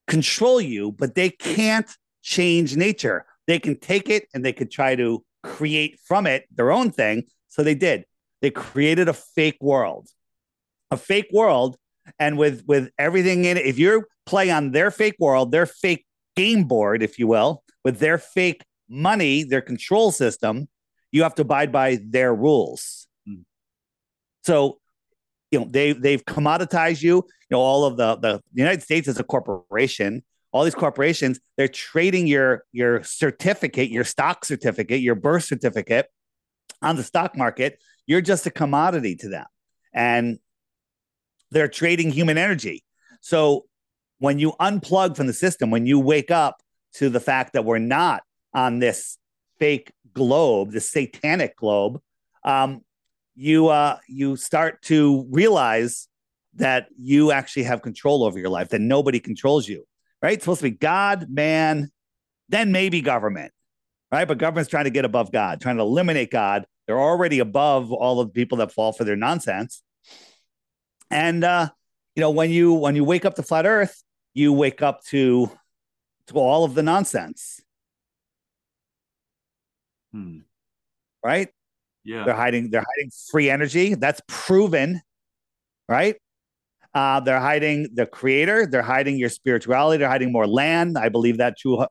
control you but they can't change nature they can take it and they could try to create from it their own thing so they did they created a fake world a fake world and with with everything in it if you play on their fake world their fake game board if you will with their fake money, their control system, you have to abide by their rules. Mm. So, you know, they they've commoditized you. You know, all of the the United States is a corporation. All these corporations, they're trading your your certificate, your stock certificate, your birth certificate on the stock market. You're just a commodity to them. And they're trading human energy. So when you unplug from the system, when you wake up to the fact that we're not on this fake globe, the satanic globe, um, you uh, you start to realize that you actually have control over your life, that nobody controls you. Right? It's supposed to be God, man, then maybe government. Right? But government's trying to get above God, trying to eliminate God. They're already above all of the people that fall for their nonsense. And uh, you know, when you when you wake up to flat Earth, you wake up to to all of the nonsense. Hmm. Right? Yeah. They're hiding, they're hiding free energy. That's proven, right? Uh, they're hiding the creator, they're hiding your spirituality, they're hiding more land. I believe that true,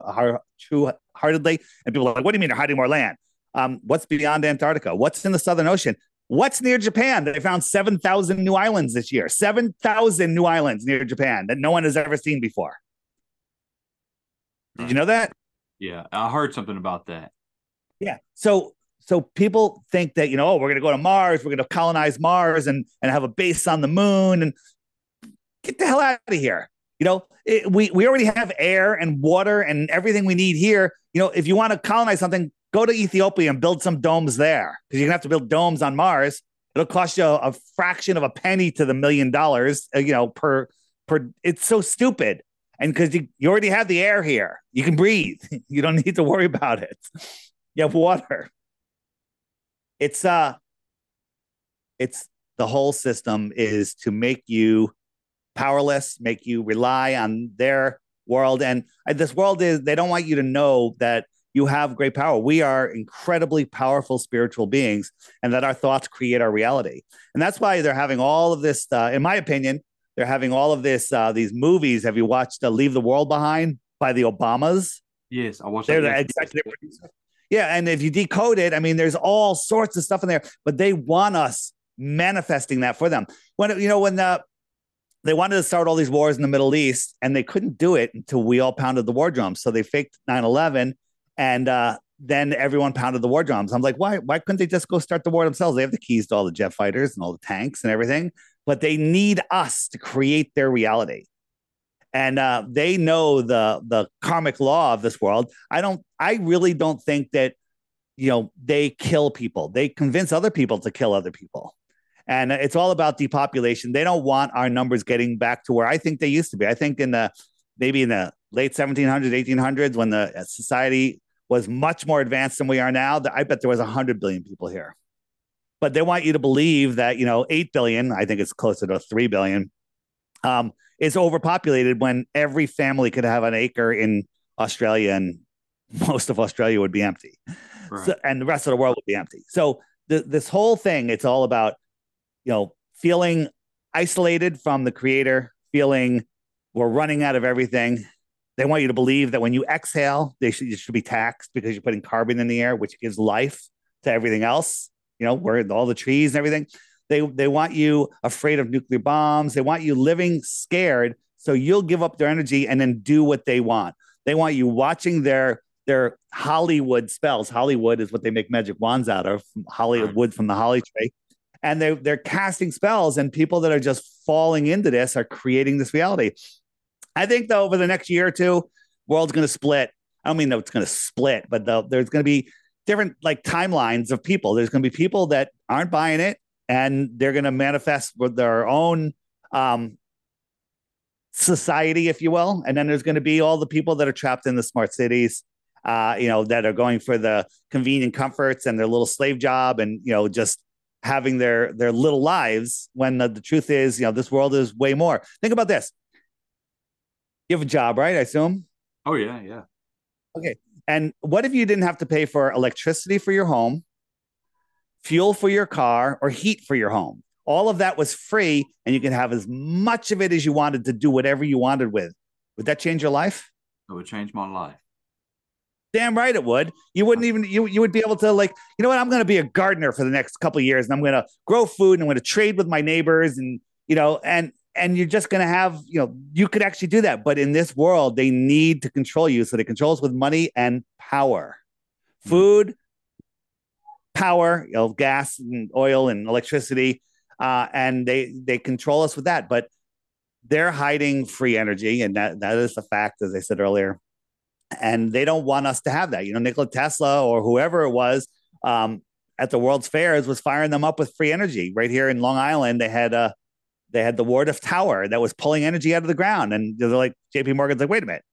true heartedly. And people are like, what do you mean they're hiding more land? Um, what's beyond Antarctica? What's in the Southern Ocean? What's near Japan? They found 7,000 new islands this year. 7,000 new islands near Japan that no one has ever seen before. Did you know that? Yeah, I heard something about that. Yeah. So so people think that you know oh, we're going to go to Mars, we're going to colonize Mars and and have a base on the moon and get the hell out of here. You know, it, we we already have air and water and everything we need here. You know, if you want to colonize something, go to Ethiopia and build some domes there because you're gonna have to build domes on Mars. It'll cost you a, a fraction of a penny to the million dollars. Uh, you know, per per. It's so stupid. And because you, you already have the air here, you can breathe. You don't need to worry about it. You have water. It's uh it's the whole system is to make you powerless, make you rely on their world. And this world is they don't want you to know that you have great power. We are incredibly powerful spiritual beings, and that our thoughts create our reality. And that's why they're having all of this. Uh, in my opinion, they're having all of this. Uh, these movies. Have you watched uh, "Leave the World Behind" by the Obamas? Yes, I watched. They're the executive producer. Yeah, and if you decode it, I mean, there's all sorts of stuff in there, but they want us manifesting that for them. When you know when the they wanted to start all these wars in the Middle East, and they couldn't do it until we all pounded the war drums. So they faked 9-11, and uh, then everyone pounded the war drums. I'm like, why? Why couldn't they just go start the war themselves? They have the keys to all the jet fighters and all the tanks and everything, but they need us to create their reality and uh, they know the the karmic law of this world. I don't. I really don't think that you know they kill people. They convince other people to kill other people, and it's all about depopulation. They don't want our numbers getting back to where I think they used to be. I think in the maybe in the late 1700s, 1800s, when the uh, society was much more advanced than we are now. I bet there was 100 billion people here. But they want you to believe that, you know, 8 billion, I think it's closer to 3 billion, um, is overpopulated when every family could have an acre in Australia and most of Australia would be empty. Right. So, and the rest of the world would be empty. So the, this whole thing, it's all about, you know, feeling isolated from the creator, feeling we're running out of everything. They want you to believe that when you exhale, they should, you should be taxed because you're putting carbon in the air, which gives life to everything else. You know, where all the trees and everything. They they want you afraid of nuclear bombs. They want you living scared so you'll give up their energy and then do what they want. They want you watching their their Hollywood spells. Hollywood is what they make magic wands out of, Hollywood from the holly tree. And they're they're casting spells, and people that are just falling into this are creating this reality. I think though, over the next year or two, world's going to split. I don't mean that it's going to split, but there's going to be different like timelines of people. There's going to be people that aren't buying it, and they're going to manifest with their own um, society, if you will. And then there's going to be all the people that are trapped in the smart cities. uh, you know, that are going for the convenient comforts and their little slave job and, you know, just having their their little lives when the, the truth is, you know, this world is way more. Think about this. You have a job, right? I assume. Oh yeah, yeah. Okay. And what if you didn't have to pay for electricity for your home, fuel for your car, or heat for your home? All of that was free, and you can have as much of it as you wanted to do whatever you wanted with. Would that change your life? It would change my life. Damn right it would. You wouldn't even you you would be able to like, you know what, I'm gonna be a gardener for the next couple of years and I'm gonna grow food and I'm gonna trade with my neighbors and you know, and and you're just gonna have, you know, you could actually do that. But in this world, they need to control you. So they control us with money and power. Food, power, you know, gas and oil and electricity. Uh, and they they control us with that. But they're hiding free energy, and that that is a fact, as I said earlier. And they don't want us to have that. You know, Nikola Tesla or whoever it was um, at the World's Fairs was firing them up with free energy. Right here in Long Island, they had a they had the Wardenclyffe Tower that was pulling energy out of the ground, and they're like, J.P. Morgan's like, wait a minute,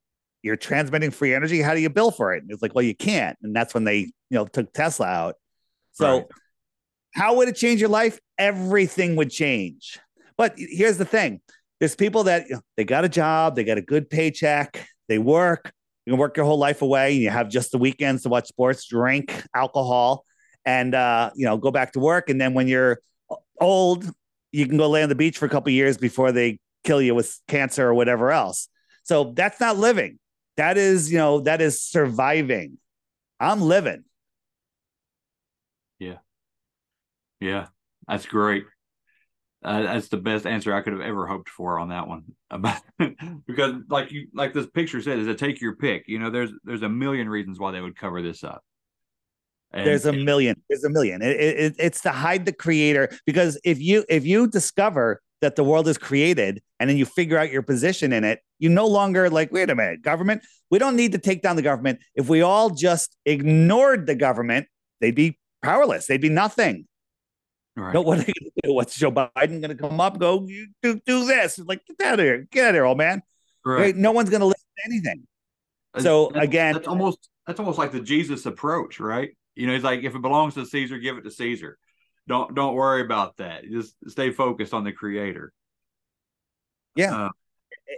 you're transmitting free energy. How do you bill for it? And it's like, well, you can't. And that's when they you know took Tesla out. So. Right. How would it change your life? Everything would change. But here's the thing there's people that you know, they got a job, they got a good paycheck, they work, you can work your whole life away, and you have just the weekends to watch sports, drink alcohol, and uh, you know go back to work. And then when you're old, you can go lay on the beach for a couple years before they kill you with cancer or whatever else. So that's not living. That is, you know, that is surviving. I'm living. Yeah. Yeah. That's great. Uh, that's the best answer I could have ever hoped for on that one. About because, like you, like this picture said, is a take your pick. You know, there's there's a million reasons why they would cover this up. And, there's a million. There's a million. It, it, it's to hide the creator because if you if you discover that the world is created and then you figure out your position in it, you no longer like, wait a minute, government. We don't need to take down the government. If we all just ignored the government, they'd be powerless. They'd be nothing. Right. what are they gonna do? What's Joe Biden gonna come up? Go do do this? Like get out of here, get out of here, old man. Right. right? No one's gonna listen to anything. Uh, so that's, again, that's almost that's almost like the Jesus approach, right? You know, he's like, if it belongs to Caesar, give it to Caesar. Don't don't worry about that. Just stay focused on the Creator. Yeah. Uh,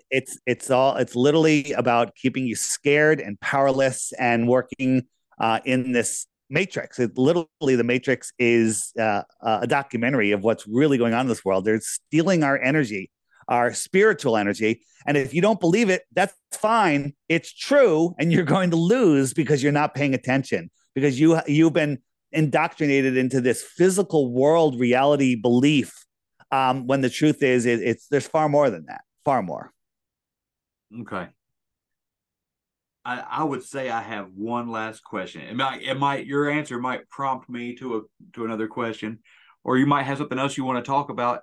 it's it's all it's literally about keeping you scared and powerless and working uh, in this Matrix. It literally the Matrix is uh, a documentary of what's really going on in this world. They're stealing our energy, our spiritual energy, and if you don't believe it, that's fine. It's true, and you're going to lose because you're not paying attention because you you've been indoctrinated into this physical world reality belief. Um, when the truth is, it, it's there's far more than that, far more. Okay. I, I would say I have one last question. It might, it might, your answer might prompt me to a to another question, or you might have something else you want to talk about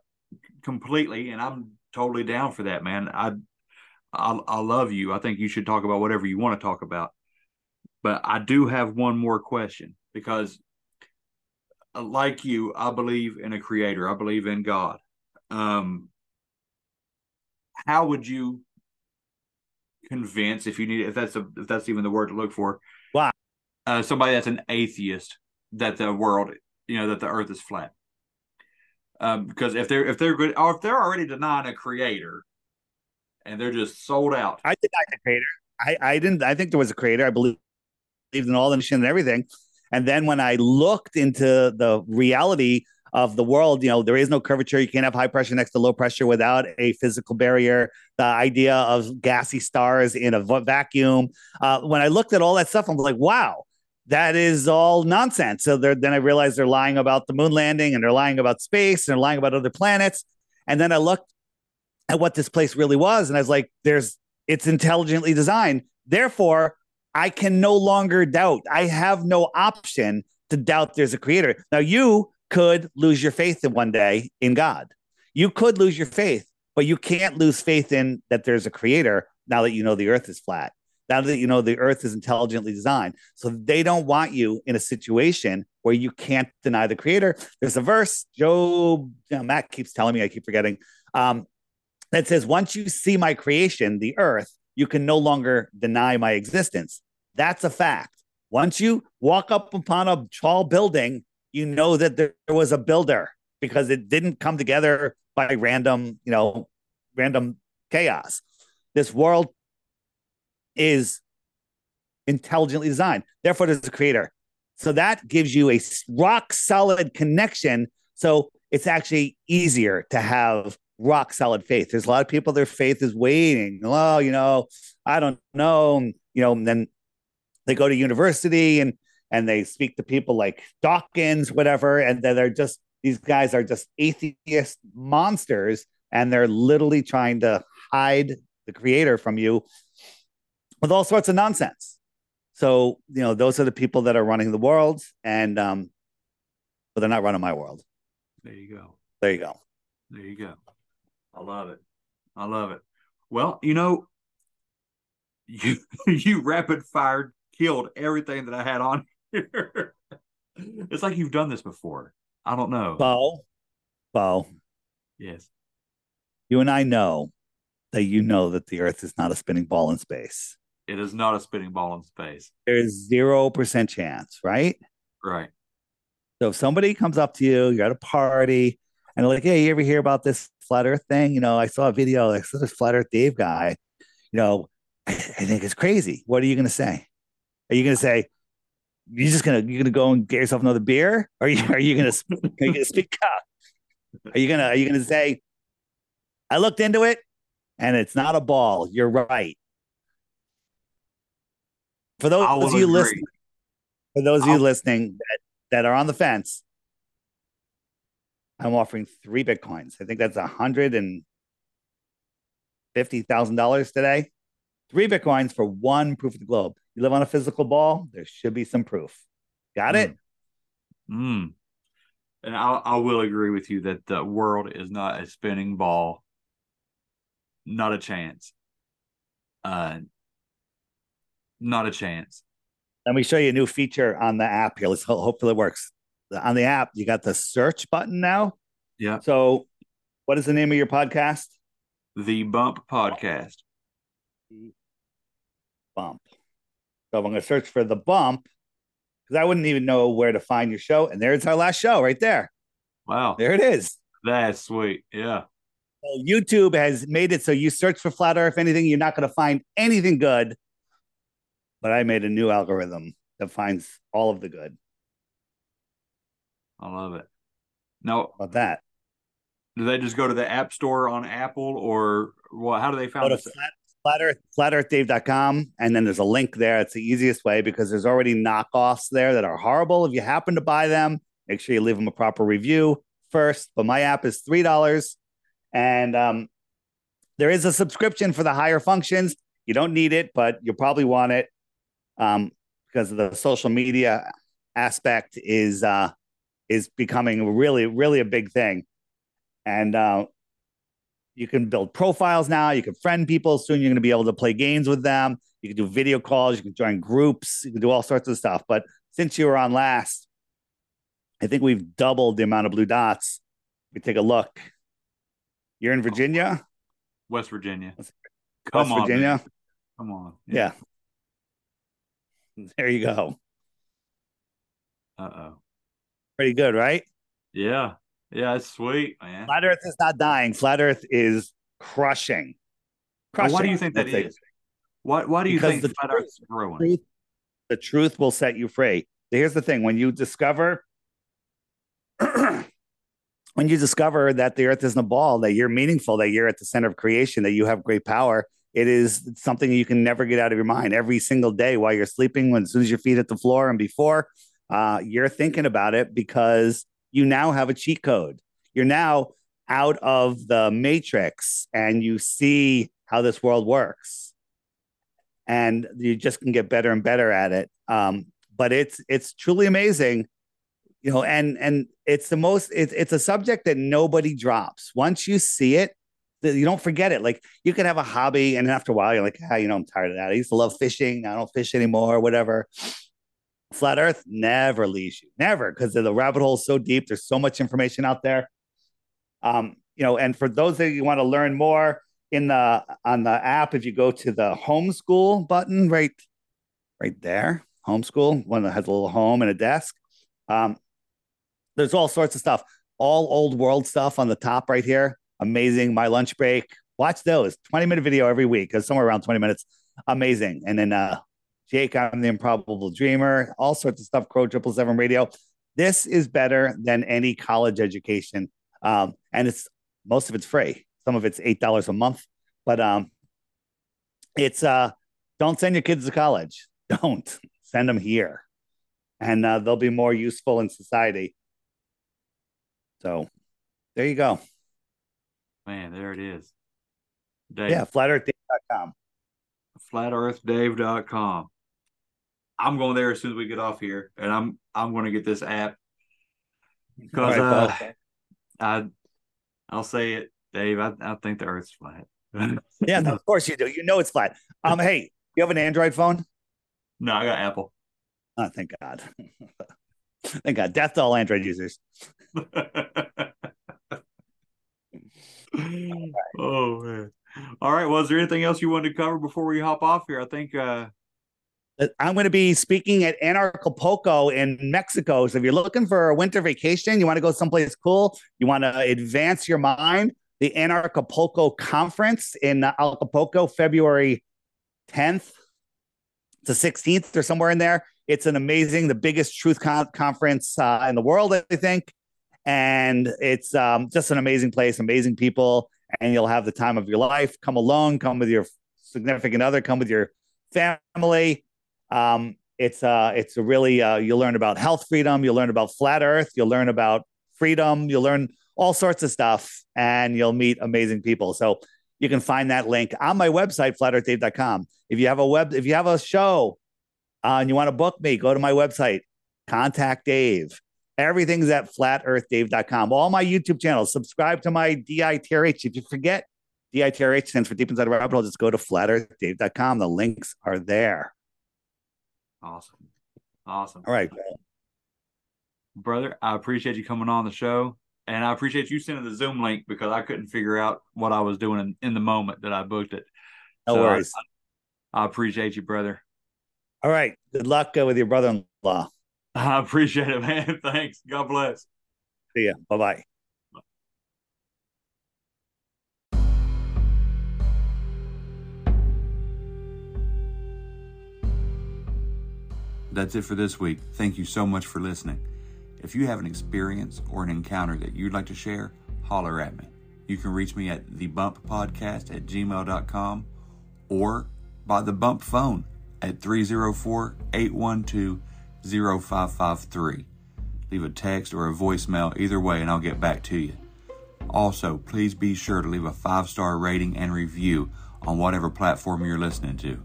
completely, and I'm totally down for that, man. I, I, I love you. I think you should talk about whatever you want to talk about. But I do have one more question because, uh, like you, I believe in a creator. I believe in God. Um, how would you convince if you need if that's a if that's even the word to look for wow uh, somebody that's an atheist that the world you know that the earth is flat? Um, because if they're if they're good or if they're already denying a creator and they're just sold out. I deny the creator i i didn't i think there was a creator. I believe in all the machine and everything and then when i looked into the reality of the world. You know, there is no curvature. You can't have high pressure next to low pressure without a physical barrier. The idea of gassy stars in a vacuum. Uh, when I looked at all that stuff, I'm like, wow, that is all nonsense. So then I realized they're lying about the moon landing and they're lying about space and they're lying about other planets. And then I looked at what this place really was, and I was like, there's it's intelligently designed. Therefore, I can no longer doubt. I have no option to doubt there's a creator. Now, you could lose your faith in one day in God. You could lose your faith, but you can't lose faith in that there's a creator now that you know the earth is flat. Now that you know the earth is intelligently designed. So they don't want you in a situation where you can't deny the creator. There's a verse, Job, you know, Matt keeps telling me, I keep forgetting, um, that says, Once you see my creation, the earth, you can no longer deny my existence. That's a fact. Once you walk up upon a tall building, you know that there was a builder because it didn't come together by random, you know, random chaos. This world is intelligently designed. Therefore, there's a creator. So that gives you a rock solid connection. So it's actually easier to have rock solid faith. There's a lot of people, their faith is waning. Oh, you know, I don't know. And, You know, and then they go to university and and they speak to people like Dawkins, whatever, and they're just these guys are just atheist monsters, and they're literally trying to hide the creator from you with all sorts of nonsense. So, you know, those are the people that are running the world, and um, but they're not running my world. There you go. There you go. There you go. I love it. I love it. Well, you know, you you rapid fired killed everything that I had on here. it's like you've done this before. I don't know. Bo, Bo. Yes. You and I know that you know that the Earth is not a spinning ball in space. It is not a spinning ball in space. There is zero percent chance, right? Right. So if somebody comes up to you, you're at a party, and they're like, "Hey, you ever hear about this flat Earth thing? You know, I saw a video like this flat Earth Dave guy. You know, I, I think it's crazy. What are you going to say? Are you going to say you're just gonna you're gonna go and get yourself another beer? Or are you are you gonna are you gonna speak up? Are you gonna are you gonna say I looked into it and it's not a ball? You're right. For those of you agree. listening, for those of you I'll- listening that, that are on the fence, I'm offering three bitcoins. I think that's a hundred and fifty thousand dollars today. Three bitcoins for one proof of the globe. You live on a physical ball, there should be some proof. Got it? Mm. And I, I will agree with you that the world is not a spinning ball. Not a chance. Uh, not a chance. Let me show you a new feature on the app here. Let's hopefully it works. On the app, you got the search button now. Yeah. So, what is the name of your podcast? The Bump Podcast. The Bump. So I'm going to search for the bump because I wouldn't even know where to find your show. And there's our last show right there. Wow. There it is. That's sweet. Yeah. So YouTube has made it so you search for flat Earth anything, you're not going to find anything good. But I made a new algorithm that finds all of the good. I love it. Now, How about that? do they just go to the App Store on Apple or what? How do they Go find to this? flat, flat earth, flatearthdave.com. And then there's a link there. It's the easiest way because there's already knockoffs there that are horrible. If you happen to buy them, make sure you leave them a proper review first. But my app is $3. And um, there is a subscription for the higher functions. You don't need it, but you'll probably want it um, because of the social media aspect is uh, is becoming really, really a big thing. And uh, you can build profiles now. You can friend people. Soon you're going to be able to play games with them. You can do video calls. You can join groups. You can do all sorts of stuff. But since you were on last, I think we've doubled the amount of blue dots. We take a look. You're in Virginia, West Virginia. West Come on, Virginia. man. Come on. Yeah. There you go. Uh oh. Pretty good, right? Yeah. Yeah. It's sweet, man. Flat Earth is not dying. Flat Earth is crushing. Crushing. why do you think that is? Why Why do you Because think the flat truth- Earth's truth, the truth will set you free. Here's the thing: when you discover, when you discover that the Earth isn't a ball, that you're meaningful, that you're at the center of creation, that you have great power, it is something you can never get out of your mind. Every single day while you're sleeping, when as soon as your feet hit the floor, and before, uh, you're thinking about it because you now have a cheat code. You're now out of the matrix, and you see how this world works and you just can get better and better at it. Um, but it's it's truly amazing, you know. And and it's the most it's it's a subject that nobody drops. Once you see it, you don't forget it. Like you can have a hobby, and after a while, you're like, ah, you know, I'm tired of that. I used to love fishing. I don't fish anymore, whatever. Flat Earth never leaves you, never, because the rabbit hole is so deep. There's so much information out there. Um, you know, and for those of you want to learn more, in the on the app if you go to the homeschool button right right there. Homeschool, one that has a little home and a desk. Um, there's all sorts of stuff, all old world stuff on the top right here. Amazing. My lunch break. Watch those 20 minute video every week because somewhere around 20 minutes. Amazing. And then uh, Jake, I'm the improbable dreamer, all sorts of stuff, Crow Triple Seven Radio. This is better than any college education. Um, and it's most of it's free. Some of it's eight dollars a month, but um, it's uh, don't send your kids to college. Don't send them here, and uh, they'll be more useful in society. So, there you go. Man, there it is. Dave. Yeah, flatearthdave.com. Flatearthdave.com. I'm going there as soon as we get off here, and I'm I'm going to get this app because right, uh, I I'll say it, Dave. I, I think the Earth's flat. yeah, no, of course you do. You know it's flat. Um, hey, you have an Android phone? No, I got Apple. Oh, thank God. thank God. Death to all Android users. oh man. All right. Well, is there anything else you wanted to cover before we hop off here? I think uh I'm going to be speaking at Anarchapulco in Mexico. So if you're looking for a winter vacation, you want to go someplace cool, you want to advance your mind, the Anarchapulco conference in Acapulco, February 10th to 16th or somewhere in there. It's an amazing, the biggest truth con- conference uh, in the world, I think. And it's um, just an amazing place, amazing people, and you'll have the time of your life. Come alone, come with your significant other, come with your family um, it's uh, it's a really uh, you'll learn about health freedom, you'll learn about flat Earth, you'll learn about freedom, you'll learn all sorts of stuff, and you'll meet amazing people. So you can find that link on my website, flatearthdave.com. If you have a web, if you have a show uh, and you want to book me, go to my website, contact Dave. Everything's at flatearthdave.com. All my YouTube channels, subscribe to my DITRH. If you forget, DITRH stands for Deep Inside a Rabbit Hole. Just go to flatearthdave.com. The links are there. Awesome. Awesome. All right. Brother, I appreciate you coming on the show. And I appreciate you sending the Zoom link because I couldn't figure out what I was doing in, in the moment that I booked it. No so worries. I, I, appreciate you, brother. All right. Good luck uh, with your brother in law. I appreciate it, man. Thanks. God bless. See ya. Bye bye. That's it for this week. Thank you so much for listening. If you have an experience or an encounter that you'd like to share, holler at me. You can reach me at thebumppodcast at gmail.com or by the bump phone at 304 812 0553. Leave a text or a voicemail either way and I'll get back to you. Also, please be sure to leave a five star rating and review on whatever platform you're listening to.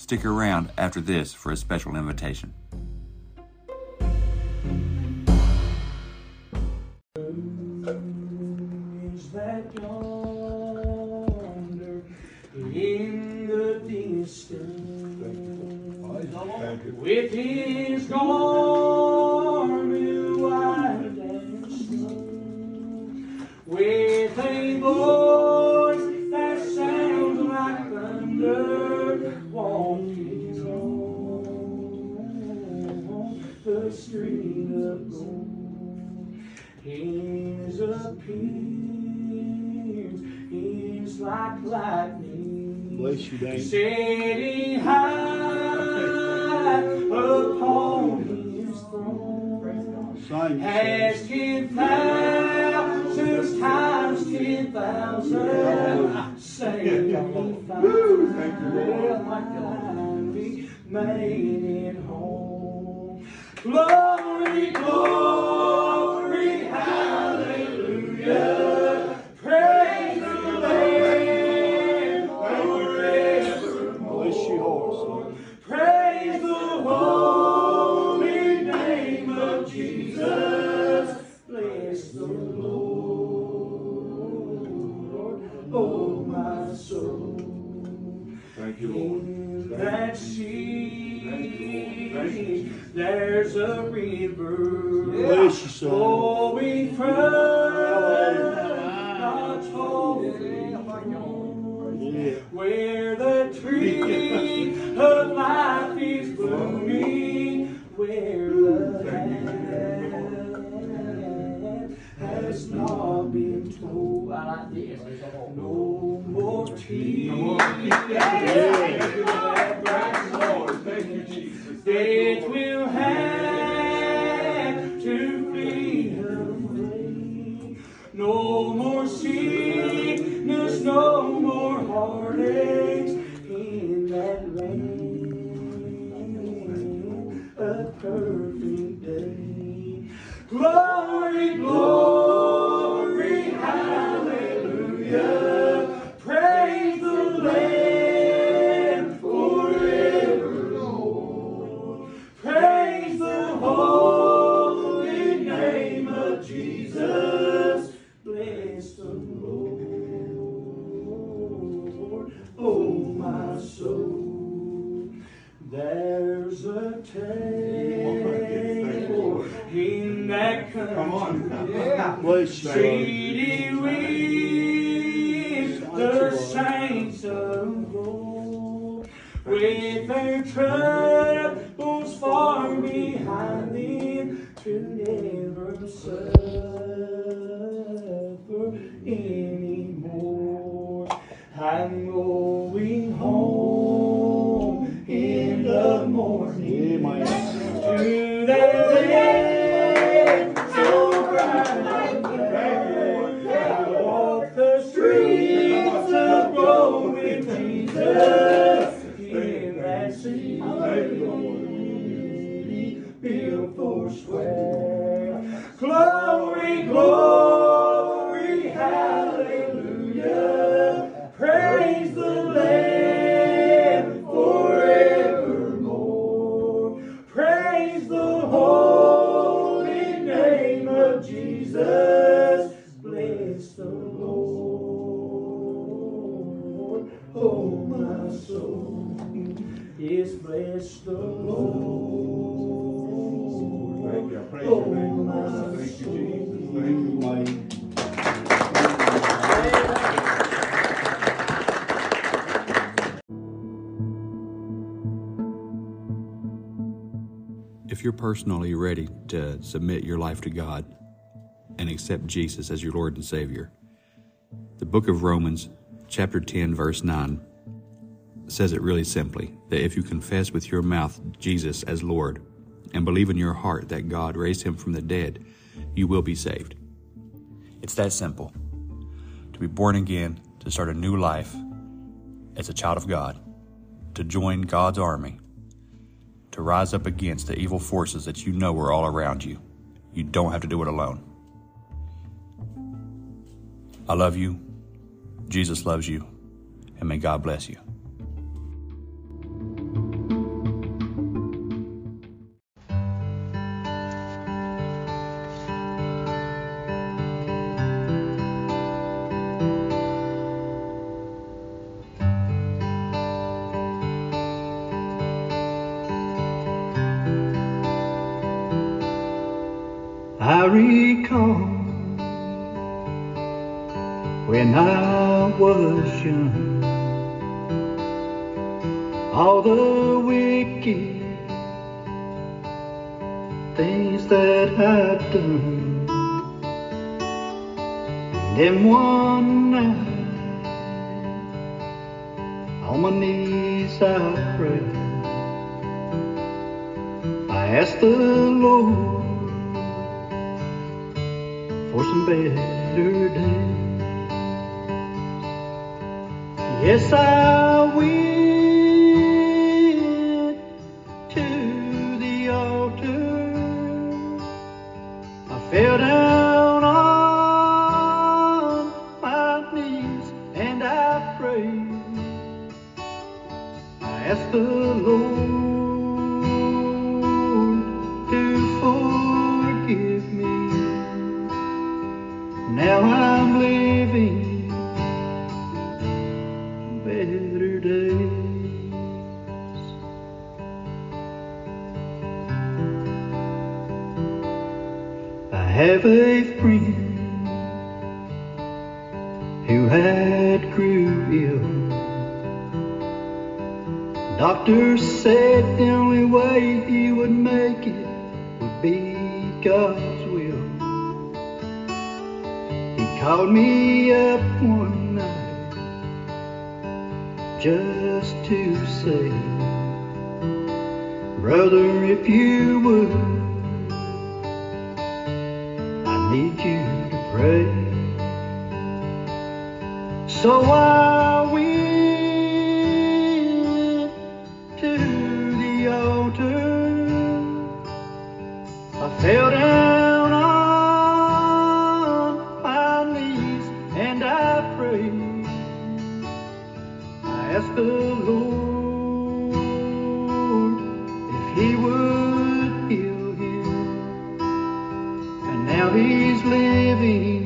Stick around after this for a special invitation. with his garment white with a voice the street of gold. His appearance is like lightning. Bless you, Dave. Setting high upon his throne. Has ten thousand times ten thousand saved made it home. Glory, glory, with their troubles far behind them, to never suffer anymore. Personally ready to submit your life to God and accept Jesus as your Lord and Savior, the book of Romans, chapter 10, verse 9, says it really simply that if you confess with your mouth Jesus as Lord and believe in your heart that God raised him from the dead, you will be saved. It's that simple. To be born again, to start a new life as a child of God, to join God's army, to rise up against the evil forces that you know are all around you. You don't have to do it alone. I love you. Jesus loves you. And may God bless you. I recall when I was young, all the wicked things that I'd done. And then one night, on my knees I prayed. I asked the Lord some better days. Yes, I went he's living